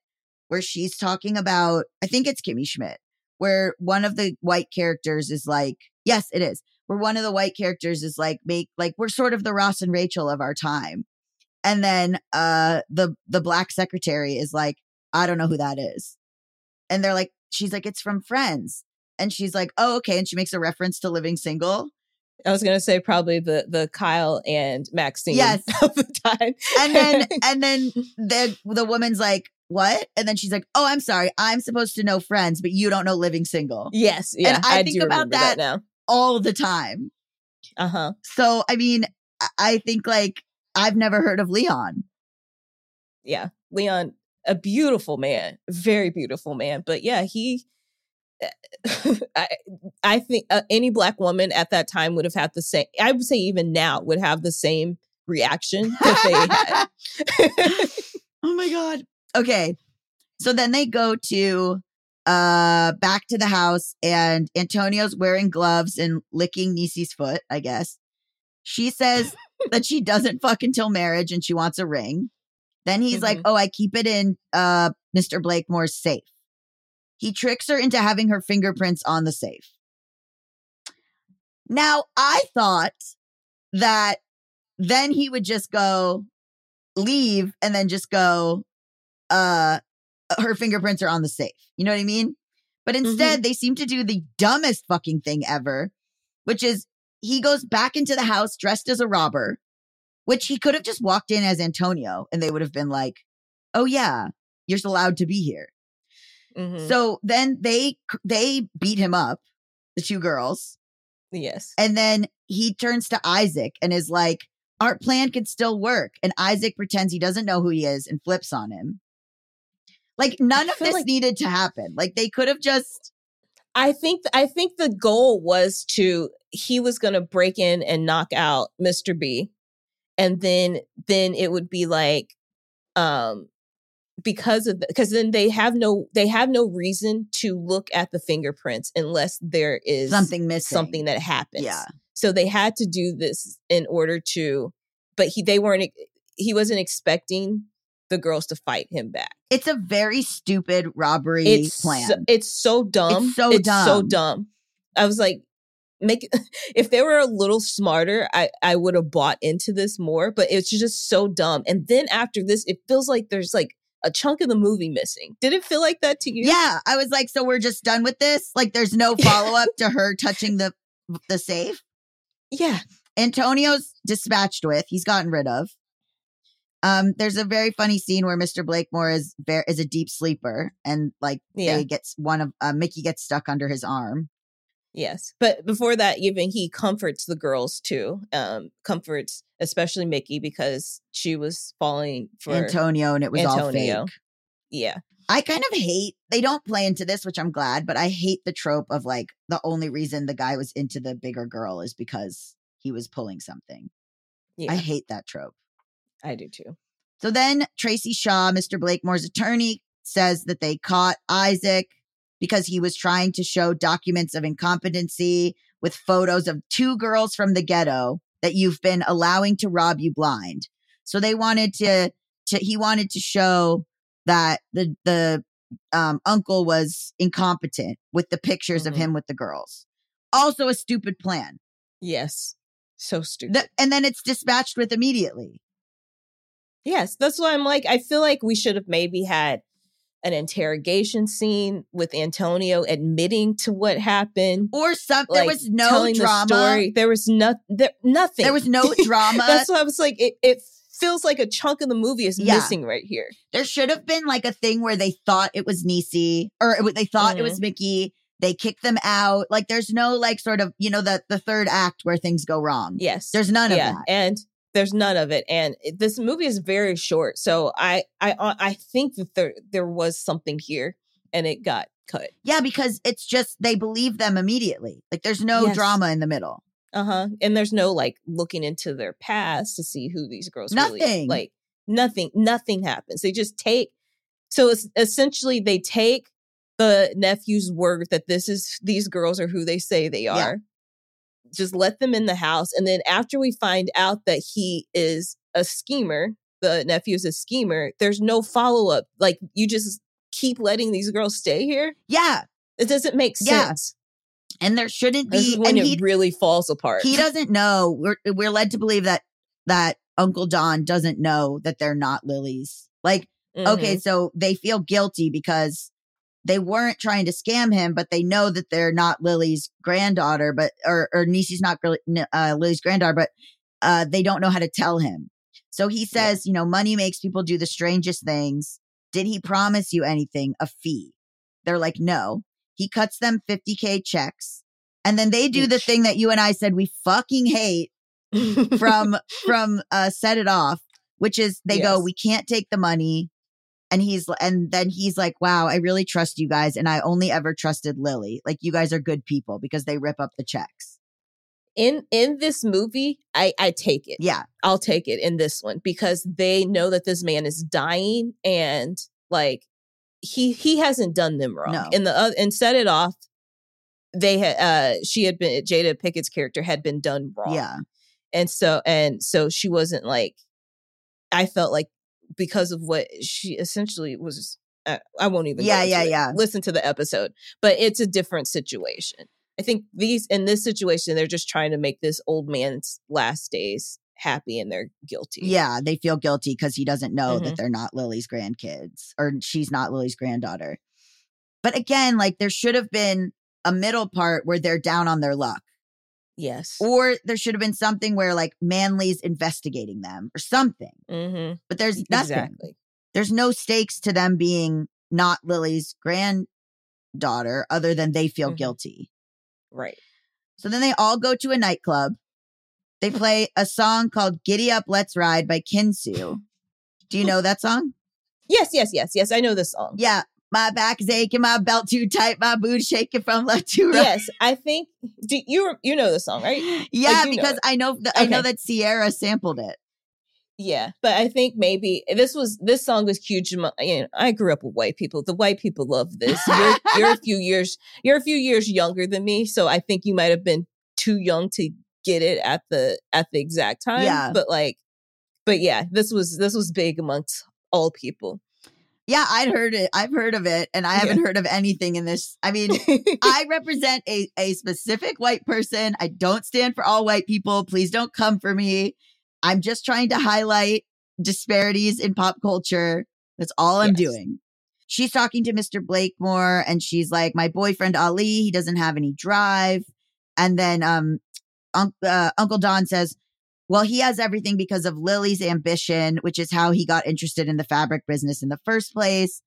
where she's talking about I think it's Kimmy Schmidt where one of the white characters is like yes it is where one of the white characters is like make like we're sort of the Ross and Rachel of our time. And then uh the the black secretary is like I don't know who that is. And they're like she's like it's from Friends. And she's like oh okay. And she makes a reference to living single. I was gonna say probably the the Kyle and Maxine Yes. of the time. and then and then the the woman's like what? And then she's like oh i'm sorry. I'm supposed to know friends but you don't know living single. Yes, yeah, I I, think do about remember that- now. All the time Uh huh. so i mean I- think like i've never heard of leon Yeah, Leon, a beautiful man, very beautiful man. But yeah, he. I I think uh, any black woman at that time would have had the same. I would say even now would have the same reaction that they had. oh my god okay so then they go to uh back to the house and antonio's wearing gloves and licking Nisi's foot i guess. She says that she doesn't fuck until marriage and she wants a ring. Then he's like Mhm. oh i keep it in uh mr blakemore's safe. He tricks her into having her fingerprints on the safe. Now i thought that then he would just go leave and then just go uh her fingerprints are on the safe you know what i mean but instead they seem to do the dumbest fucking thing ever which is he goes back into the house dressed as a robber which he could have just walked in as antonio and they would have been like oh yeah you're allowed to be here Mhm. so then they they beat him up the two girls yes, and then he turns to Isaac and is like, Our plan could still work. And Isaac pretends he doesn't know who he is and flips on him. Like, none of this like- needed to happen. Like, they could have just, I think I think the goal was to he was going to break in and knock out Mr. B, and then then it would be like, um, because of because then they have no they have no reason to look at the fingerprints unless there is something missing. something that happens. Yeah. So they had to do this in order to, but he they weren't he wasn't expecting the girls to fight him back. It's a very stupid robbery It's plan. so, it's so dumb. It's so It's so dumb. dumb. I was like, make if they were a little smarter, I I would have bought into this more, but it's just so dumb. And then after this, it feels like there's like a chunk of the movie missing. Did it feel like that to you? Yeah, I was like, so we're just done with this. Like, there's no follow up to her touching the the safe. Yeah. Antonio's dispatched with. He's gotten rid of. Um, there's a very funny scene where Mr. Blakemore is ver- is a deep sleeper, and like Yeah. they gets one of uh, Mickey gets stuck under his arm. Yes. But before that, even he comforts the girls too. Um, comforts especially Mickey because she was falling for Antonio, and it was Antonio. all fake. Yeah. I kind of hate they don't play into this, which I'm glad, but I hate the trope of like the only reason the guy was into the bigger girl is because he was pulling something. Yeah. I, hate that trope. Do too. So then Tracy Shaw, Mr. Blakemore's attorney, says that they caught Isaac because he was trying to show documents of incompetency with photos of two girls from the ghetto that you've been allowing to rob you blind. So they wanted to, to he wanted to show that the the um, uncle was incompetent with the pictures of Mhm. him with the girls. Also a stupid plan. Yes. So stupid. The, and then it's dispatched with immediately. Yes, that's why I'm like, I feel like we should have maybe had an interrogation scene with Antonio admitting to what happened. Or something. like, there was no drama. The story. There was no, there, nothing. There was no drama. that's why I was like, it, it feels like a chunk of the movie is Yeah. missing right here. there should have been like a thing where they thought it was Nisi or it, they thought it Mm-hmm. was Mickey. They kicked them out. Like there's no like sort of, you know, the the third act where things go wrong. Yes, There's none yeah, of that. and there's none of it. And this movie is very short, so I I uh, I think that there there was something here, and it got cut. Yeah, because it's just they believe them immediately. Like there's no Yes. drama in the middle. Uh huh. And there's no like looking into their past to see who these girls really Nothing. like. Nothing. Nothing happens. They just take. So it's essentially they take the nephew's word that this is these girls are who they say they Yeah. Just let them in the house, and then after we find out that he is a schemer, the nephew is a schemer. There's no follow up. Like you just keep letting these girls stay here. Yeah. It doesn't make Yeah. sense. And there shouldn't be when and it he really falls apart. he doesn't know. We're we're led to believe that that Uncle Don doesn't know that they're not Lily's. Like Okay, Mhm. so they feel guilty because they weren't trying to scam him, but they know that they're not Lily's granddaughter, but or or Nisi's not uh, Lily's granddaughter, but uh, they don't know how to tell him. So he says, you know, money makes people do the strangest things. Did he promise you anything? A fee? They're like, no. He cuts them 50k checks, and then they do the thing that you and I said we fucking hate from from uh set it off which is they go we can't take the money and he's and then he's like wow i really trust you guys and i only ever trusted lily. Like you guys are good people because they rip up the checks. In in this movie i i take it. Yeah. I'll take it in this one because they know that this man is dying and like he he hasn't done them wrong. No. in the uh, and set it off they had uh she had been jada pinkett's character had been done wrong. Yeah. And so and so she wasn't like i felt like because of what she essentially was uh, i won't even Yeah, yeah, yeah. listen to the episode but it's a different situation i think these in this situation they're just trying to make this old man's last days happy and they're guilty yeah they feel guilty because he doesn't know Mhm. that they're not lily's grandkids or she's not lily's granddaughter but again like there should have been a middle part where they're down on their luck yes or there should have been something where like manley's investigating them or something mm-hmm. but there's nothing exactly there's no stakes to them being not Lily's granddaughter other than they feel Mhm. guilty. right So then they all go to a nightclub. They play a song called Giddy Up Let's Ride by Kinsu. Do you know that song? yes yes yes yes i know this song Yeah. My back is aching, my belt too tight, my booty shaking from left to right. yes i think do you you know the song right Yeah, know because it. I know that I know that Ciara sampled it. Yeah, but I think maybe this was this song was huge. You know, I grew up with white people. The white people love this. You're, you're a few years you're a few years younger than me, so I think you might have been too young to get it at the at the exact time. Yeah. but like, but yeah, this was this was big amongst all people. Yeah, I'd heard it. I've heard of it, and I haven't heard of anything in this. I mean, I represent a, a specific white person. I don't stand for all white people. Please don't come for me. I'm just trying to highlight disparities in pop culture. That's all I'm Yes. doing. She's talking to Mr. Blakemore and she's like, My boyfriend Ali, he doesn't have any drive. And then um, Unc uh, Uncle Don says, Well, he has everything because of Lily's ambition, which is how he got interested in the fabric business in the first place.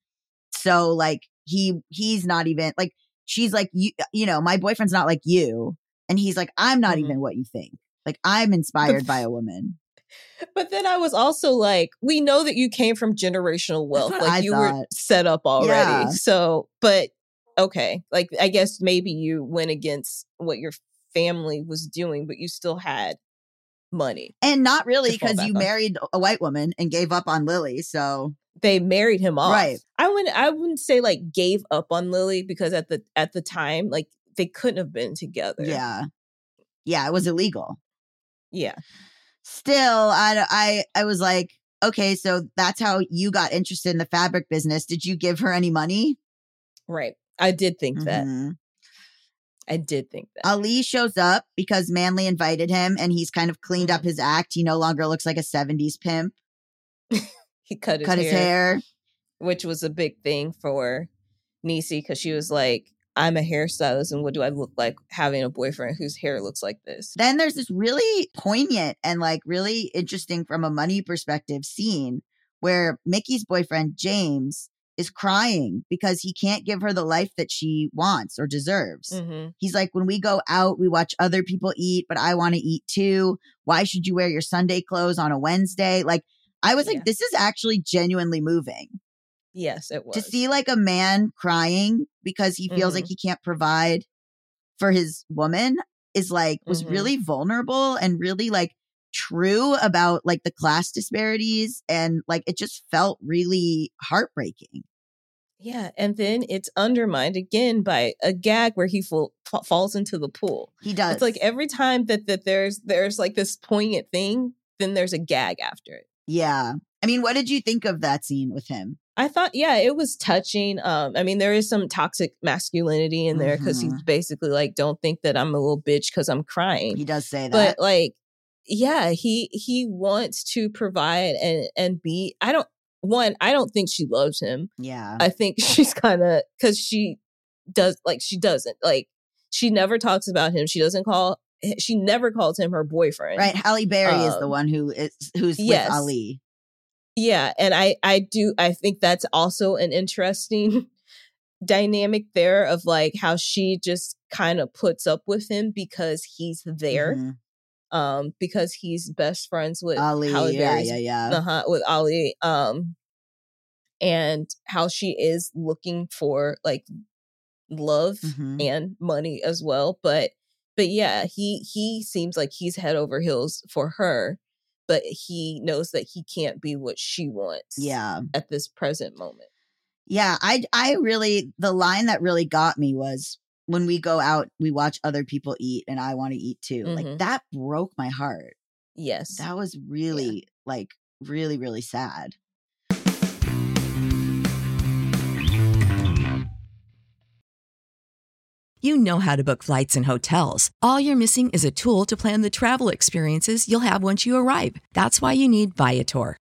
So like he he's not even like she's like you you know my boyfriend's not like you and he's like I'm not Mhm. even what you think like I'm inspired by a woman But then I was also like, we know that you came from generational wealth. Like I you were set up already. Yeah. So, but okay. Like I guess maybe you went against what your family was doing, but you still had money. and not really because you on. married a white woman and gave up on Lily so They married him off. Right. I wouldn't I wouldn't say like gave up on Lily because at the at the time, like they couldn't have been together. yeah yeah it was mm. illegal Yeah. still I I I was like okay so that's how you got interested in the fabric business did you give her any money Right. I did think that. Mm-hmm. I did think that. Ali shows up because Manley invited him and he's kind of cleaned Mm-hmm. up his act. He no longer looks like a 70s pimp. he cut his Cut hair. his hair. which was a big thing for Nisi because she was like, I'm a hairstylist, and what do I look like having a boyfriend whose hair looks like this? Then there's this really poignant and like really interesting from a money perspective scene where Mickey's boyfriend, James, is crying because he can't give her the life that she wants or deserves. Mm-hmm. He's like, when we go out, we watch other people eat, but I want to eat too. Why should you wear your Sunday clothes on a Wednesday? Like, I was Yeah. like, this is actually genuinely moving. Yes, it was. to see like a man crying because he feels Mhm. like he can't provide for his woman is like was Mhm. really vulnerable and really like true about like the class disparities and like it just felt really heartbreaking yeah, and then it's undermined again by a gag where he fall, fa- falls into the pool. he does It's like every time that that there's there's like this poignant thing, then there's a gag after it. yeah i mean what did you think of that scene with him I thought, yeah, it was touching. Um, I mean, there is some toxic masculinity in there because he's Mhm. basically like, "Don't think that I'm a little bitch because I'm crying." he does say that but like yeah he he wants to provide and and be i don't one i don't think she loves him. Yeah. I think she's kind of because she does like she doesn't like she never talks about him. She doesn't call she never calls him her boyfriend. Right halle berry is the um, one who is who's yes. with ali. Yeah and i i do i think that's also an interesting dynamic there of like how she just kind of puts up with him because he's there. Mhm. Um because he's best friends with ali Halle yeah Berry's yeah yeah uh-huh, with Ali, um, and how she is looking for like love Mhm. and money as well. But but yeah, he he seems like he's head over heels for her, but he knows that he can't be what she wants. yeah at this present moment. Yeah, I I really the line that really got me was when we go out, we watch other people eat and I want to eat too. Like Mhm. that broke my heart. Yes, That was really like really really sad. You know how to book flights and hotels. All you're missing is a tool to plan the travel experiences you'll have once you arrive. That's why you need Viator.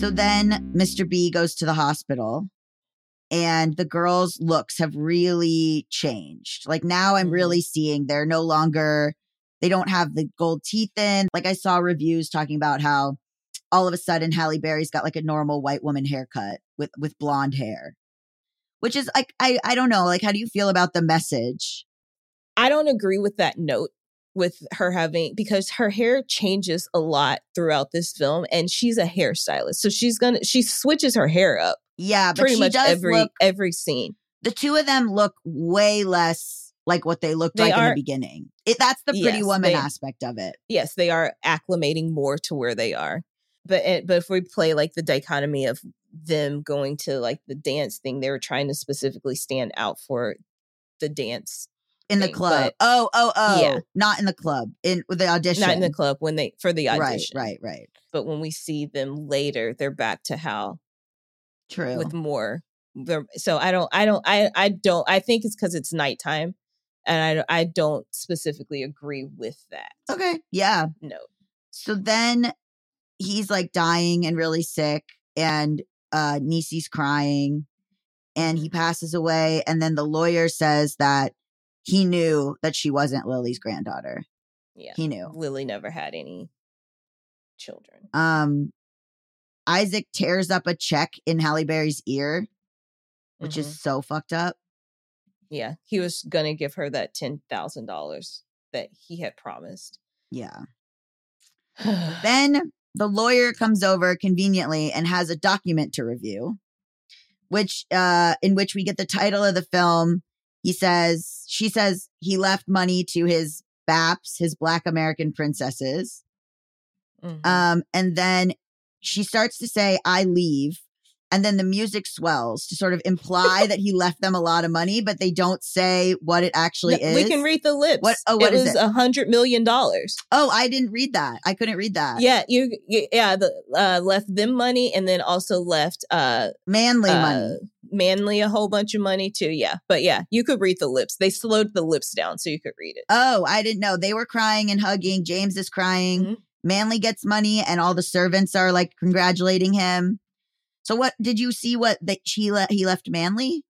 So mm. then Mr. B goes to the hospital and the girls' looks have really changed. Like now I'm mm-hmm. really seeing they're no longer, they don't have the gold teeth in. Like I saw reviews talking about how all of a sudden Halle Berry's got like a normal white woman haircut with, with blonde hair, which is like, I, I don't know. Like, how do you feel about the message? I don't agree with that note with her having because her hair changes a lot throughout this film and she's a hairstylist. So she's gonna she switches her hair up Yeah, but pretty she much does every look, every scene. the two of them look way less like what they looked They like in the beginning. It, that's the pretty Yes, woman they- aspect of it. Yes, they are acclimating more to where they are. But it, but if we play like the dichotomy of them going to like the dance thing, they were trying to specifically stand out for the dance, In the club. but- oh, oh, oh. Yeah. Not in the club. In the audition. not in the club when they for the audition. Right, right, right. But when we see them later, they're back to how True. with more. they're- So I don't, I don't, I, I don't. I think it's because it's nighttime, and I, I don't specifically agree with that. okay. Yeah. No, So then he's like dying and really sick, and uh Nisi's crying, and he passes away. And then the lawyer says that he knew that she wasn't Lily's granddaughter. yeah, He knew. Lily never had any children. Um Isaac tears up a check in Halle Berry's ear, which Mhm. is so fucked up. yeah, he was gonna give her that ten thousand dollars that he had promised. Yeah. Then the lawyer comes over conveniently and has a document to review, which uh in which we get the title of the film. He says she says he left money to his BAPs, his black American princesses. Mhm. Um and then she starts to say I leave and then the music swells to sort of imply that he left them a lot of money but they don't say what it actually No, is. we can read the lips. What- oh, what it is was a hundred million dollars. Oh, I didn't read that. I couldn't read that. Yeah, you, you yeah, the uh left them money and then also left uh Manley uh, money. Manley a whole bunch of money too. Yeah. But yeah, you could read the lips. They slowed the lips down so you could read it. Oh, I didn't know. They were crying and hugging. James is crying. Mhm. Manley gets money, and all the servants are like congratulating him. So, what did you see? What that she le- he left Manley?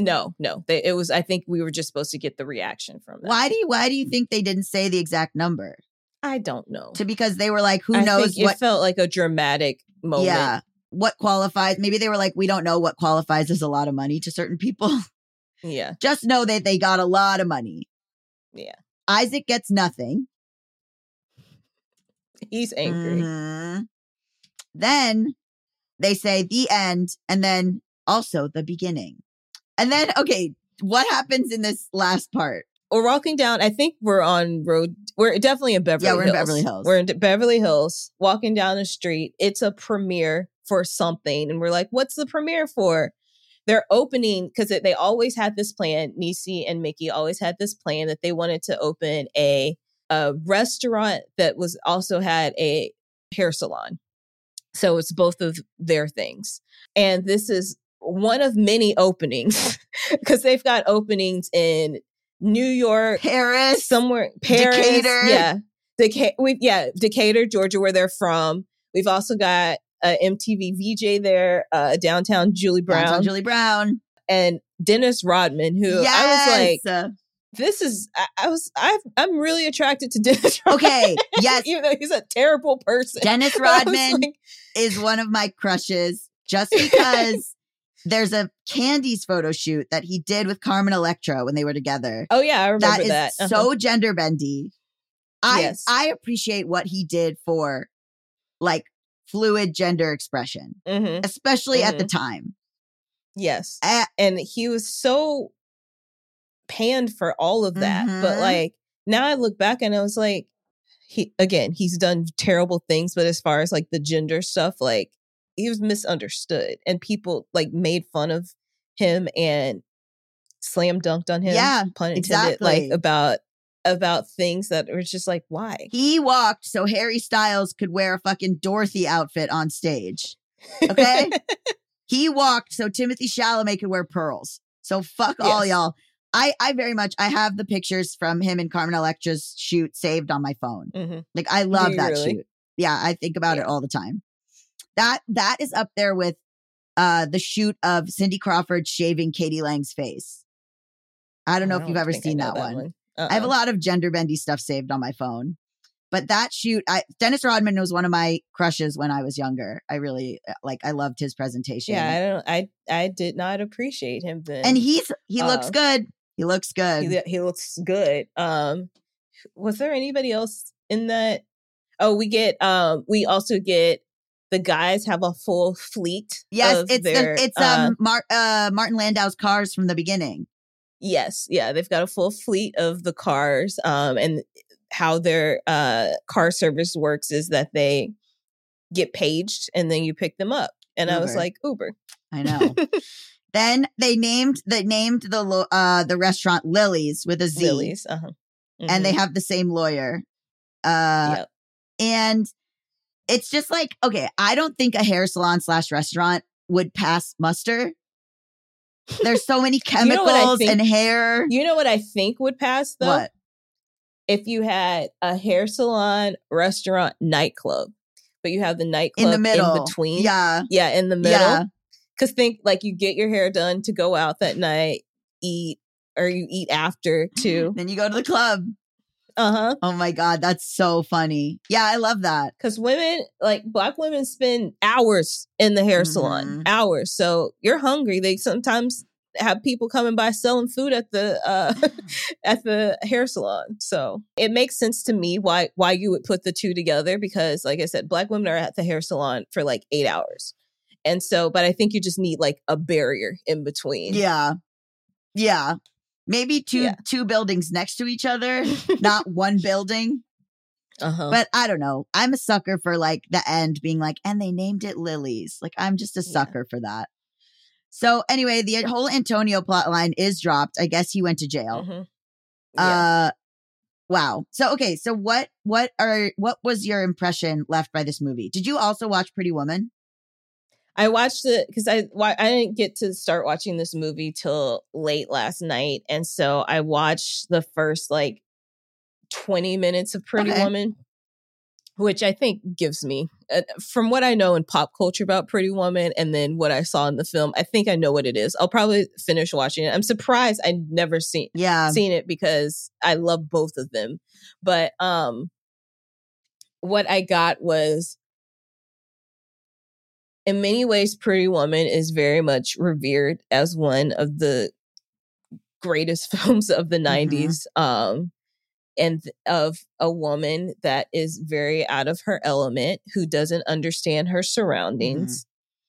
No, no. They, it was I think we were just supposed to get the reaction from that. Why do you Why do you think they didn't say the exact number? I don't know. To because they were like, who I knows think what? it felt like a dramatic moment. yeah, what qualifies? Maybe they were like, we don't know what qualifies as a lot of money to certain people. Yeah. Just know that they got a lot of money. Yeah. Isaac gets nothing. He's angry. Mhm. Then they say the end and then also the beginning. And then, okay, what happens in this last part? We're walking down. I think we're on road. We're definitely in Beverly. Yeah, we're in Hills. Beverly Hills. We're in Beverly Hills. Walking down the street. It's a premiere for something, and we're like, "What's the premiere for?" They're opening because they always had this plan. Nisi and Mickey always had this plan that they wanted to open a a restaurant that was also had a hair salon. So it's both of their things. And this is one of many openings because they've got openings in New York, Paris. somewhere Paris, Decatur. yeah, Deca- we yeah Decatur, Georgia, where they're from. We've also got uh, MTV VJ there, uh, downtown Julie Brown, Downtown Julie Brown. and Dennis Rodman, who I was like, this is I, I was I I'm really attracted to Dennis. Rodman, okay. Yes. even though he's a terrible person. Dennis Rodman like, is one of my crushes just because there's a Candies photo shoot that he did with Carmen Electra when they were together. oh yeah, I remember That is that. Uh-huh. so gender bendy. I Yes. I appreciate what he did for like fluid gender expression, Mhm. especially at the Mhm. time. yes, Eh, and he was so panned for all of that. But Mhm. like now I look back and I was like, he again, he's done terrible things, but as far as like the gender stuff, like he was misunderstood and people like made fun of him and slam dunked on him. Yeah, pun intended, exactly. like about about things that were just like, why? he walked so Harry Styles could wear a fucking Dorothy outfit on stage. Okay? he walked so Timothée Chalamet could wear pearls. So fuck all y'all. I I very much I have the pictures from him and Carmen Electra's shoot saved on my phone. hmm Like I love that really? shoot. Yeah, I think about it all the time. That that is up there with uh the shoot of Cindy Crawford shaving k.d. lang's face. I don't know if you've ever seen know that, one. Uh-uh. I have a lot of gender bendy stuff saved on my phone. But that shoot, I Dennis Rodman was one of my crushes when I was younger. I really uh, like I loved his presentation. Yeah, I don't. I I did not appreciate him then. and he's he looks Uh, good. He looks good. he, he looks good. Um, was there anybody else in that? Oh, we get. Um, we also get the guys have a full fleet. yes, it's their, the, it's uh, um Mar- uh Martin Landau's cars from the beginning. Yes, yeah, they've got a full fleet of the cars. Um, and how their uh car service works is that they get paged and then you pick them up. And I was like, Uber. I know. then they named the named the uh the restaurant Lily's with a Z, Lilies. Uh-huh. and they Mhm. have the same lawyer. Uh, Yep. and it's just like okay i don't think a hair salon slash restaurant would pass muster there's so many You know chemicals think- and hair You know what I think would pass though? what if you had a hair salon, restaurant, nightclub, but you have the nightclub in the middle in between. yeah Yeah, in the middle. yeah Because think like you get your hair done to go out that night, eat, or you eat after too. then you go to the club Uh huh. oh my god that's so funny yeah i love that Because women, like black women, spend hours in the hair salon, Mhm. hours. So you're hungry. They sometimes have people coming by selling food at the uh at the hair salon. So it makes sense to me why why you would put the two together because like I said, black women are at the hair salon for like eight hours. And so, but I think you just need like a barrier in between. yeah yeah maybe two Yeah. two buildings next to each other not one building Uh-huh. But I don't know. I'm a sucker for like the end being like, and they named it Lilies. Like I'm just a Yeah. sucker for that. So anyway, the whole Antonio plot line is dropped. I guess he went to jail. Mhm. Yeah. Uh wow. So okay, so what what are what was your impression left by this movie? Did you also watch Pretty Woman? I watched it because I why I didn't get to start watching this movie till late last night, and so I watched the first like twenty minutes of Pretty Okay. Woman, which I think gives me, uh, from what I know in pop culture about Pretty Woman, and then what I saw in the film, I think I know what it is. I'll probably finish watching it. I'm surprised I'd never seen Yeah. seen it because I love both of them. But um what I got was in many ways Pretty Woman is very much revered as one of the greatest films of the Mhm. 90s um and of a woman that is very out of her element who doesn't understand her surroundings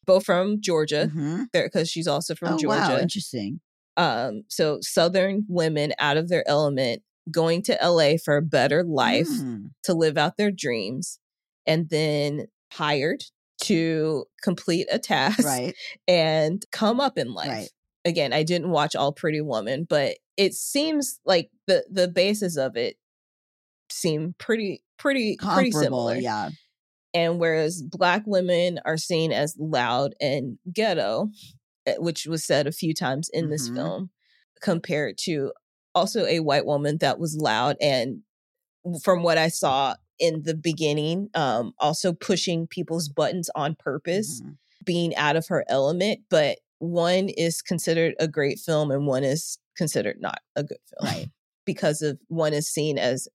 both from Georgia because she's also from Oh Georgia wow, interesting. um so southern women out of their element going to LA for a better life Mm. to live out their dreams and then hired to complete a task Right. and come up in life Right. again i didn't watch all pretty woman but it seems like the the basis of it seem pretty pretty pretty Comparable, similar yeah. and whereas black women are seen as loud and ghetto, eh, which was said a few times in this Mhm. film, compared to also a white woman that was loud and from what I saw in the beginning, um, also pushing people's buttons on purpose, Mhm. being out of her element. But one is considered a great film and one is considered not a good film. Right. Because of one is seen as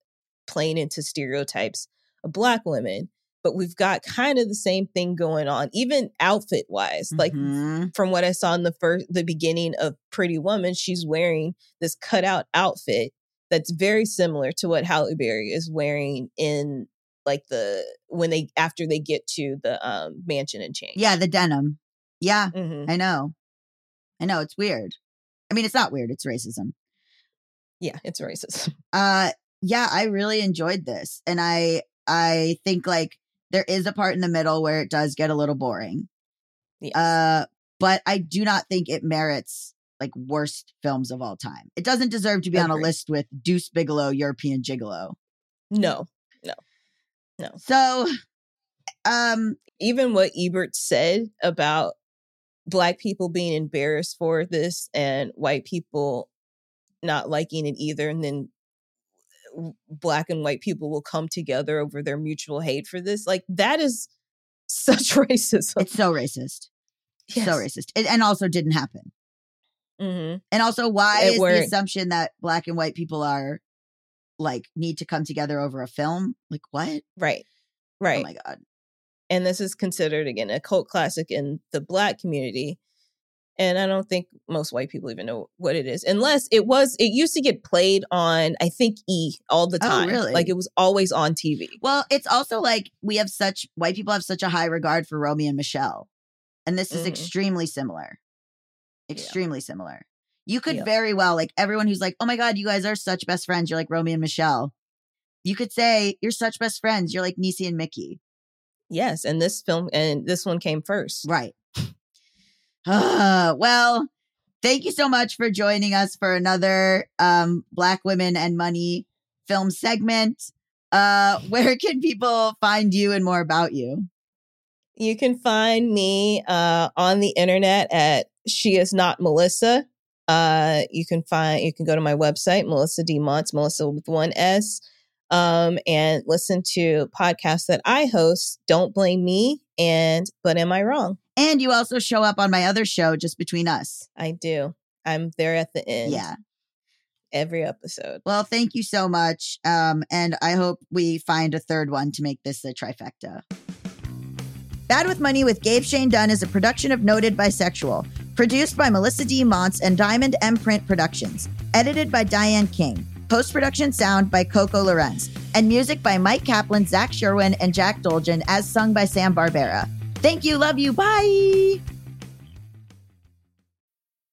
playing into stereotypes of black women. But we've got kind of the same thing going on, even outfit wise. Like Mhm. from what I saw in the first the beginning of Pretty Woman, she's wearing this cutout outfit that's very similar to what Halle Berry is wearing in like the when they after they get to the um mansion and change. Yeah, the denim. Yeah, Mhm. I know. I know. It's weird. I mean, it's not weird. It's racism. Yeah, it's racist. Uh, yeah, I really enjoyed this, and I I think like there is a part in the middle where it does get a little boring. Yes. Uh, but I do not think it merits like worst films of all time. It doesn't deserve to be on a list with Deuce Bigalow, European Gigolo. no. No, no. So, um, Even what Ebert said about black people being embarrassed for this and white people not liking it either and then black and white people will come together over their mutual hate for this like that is such racism it's so racist, so racist, it, and also didn't happen. Hmm And also, why It is the assumption that black and white people are like need to come together over a film? Like what? right Right. Oh my god! and this is considered again a cult classic in the black community and i don't think most white people even know what it is unless it was it used to get played on i think e all the Oh, time really? like it was always on tv Well, it's also like we have such white people have such a high regard for Romy and Michele, and this is Mhm. extremely similar. Extremely similar. You could Yep. very well like everyone who's like, "Oh my god, you guys are such best friends. You're like Romy and Michele." You could say you're such best friends. You're like Nisi and Mickey. yes and this film and this one came first Right. Uh, well, thank you so much for joining us for another um Black Women and Money film segment. Uh where can people find you and more about you? you can find me uh on the internet at she is not melissa uh you can find you can go to my website melisa d Monts, melissa with one s um and listen to podcasts that i host don't blame me and but am i wrong And you also show up on my other show just between us. i do i'm there at the end Yeah. every episode Well, thank you so much. Um, and I hope we find a third one to make this a trifecta. Bad with Money with Gabe Shane Dunn is a production of Noted Bisexual, produced by Melisa D. Monts and Diamond M Print Productions, edited by Diane Kang, post production sound by Coco Llorens, and music by Mike Kaplan, Zach Sherwin, and Jack Dolgen, as sung by Sam Barbera. Thank you, love you, bye.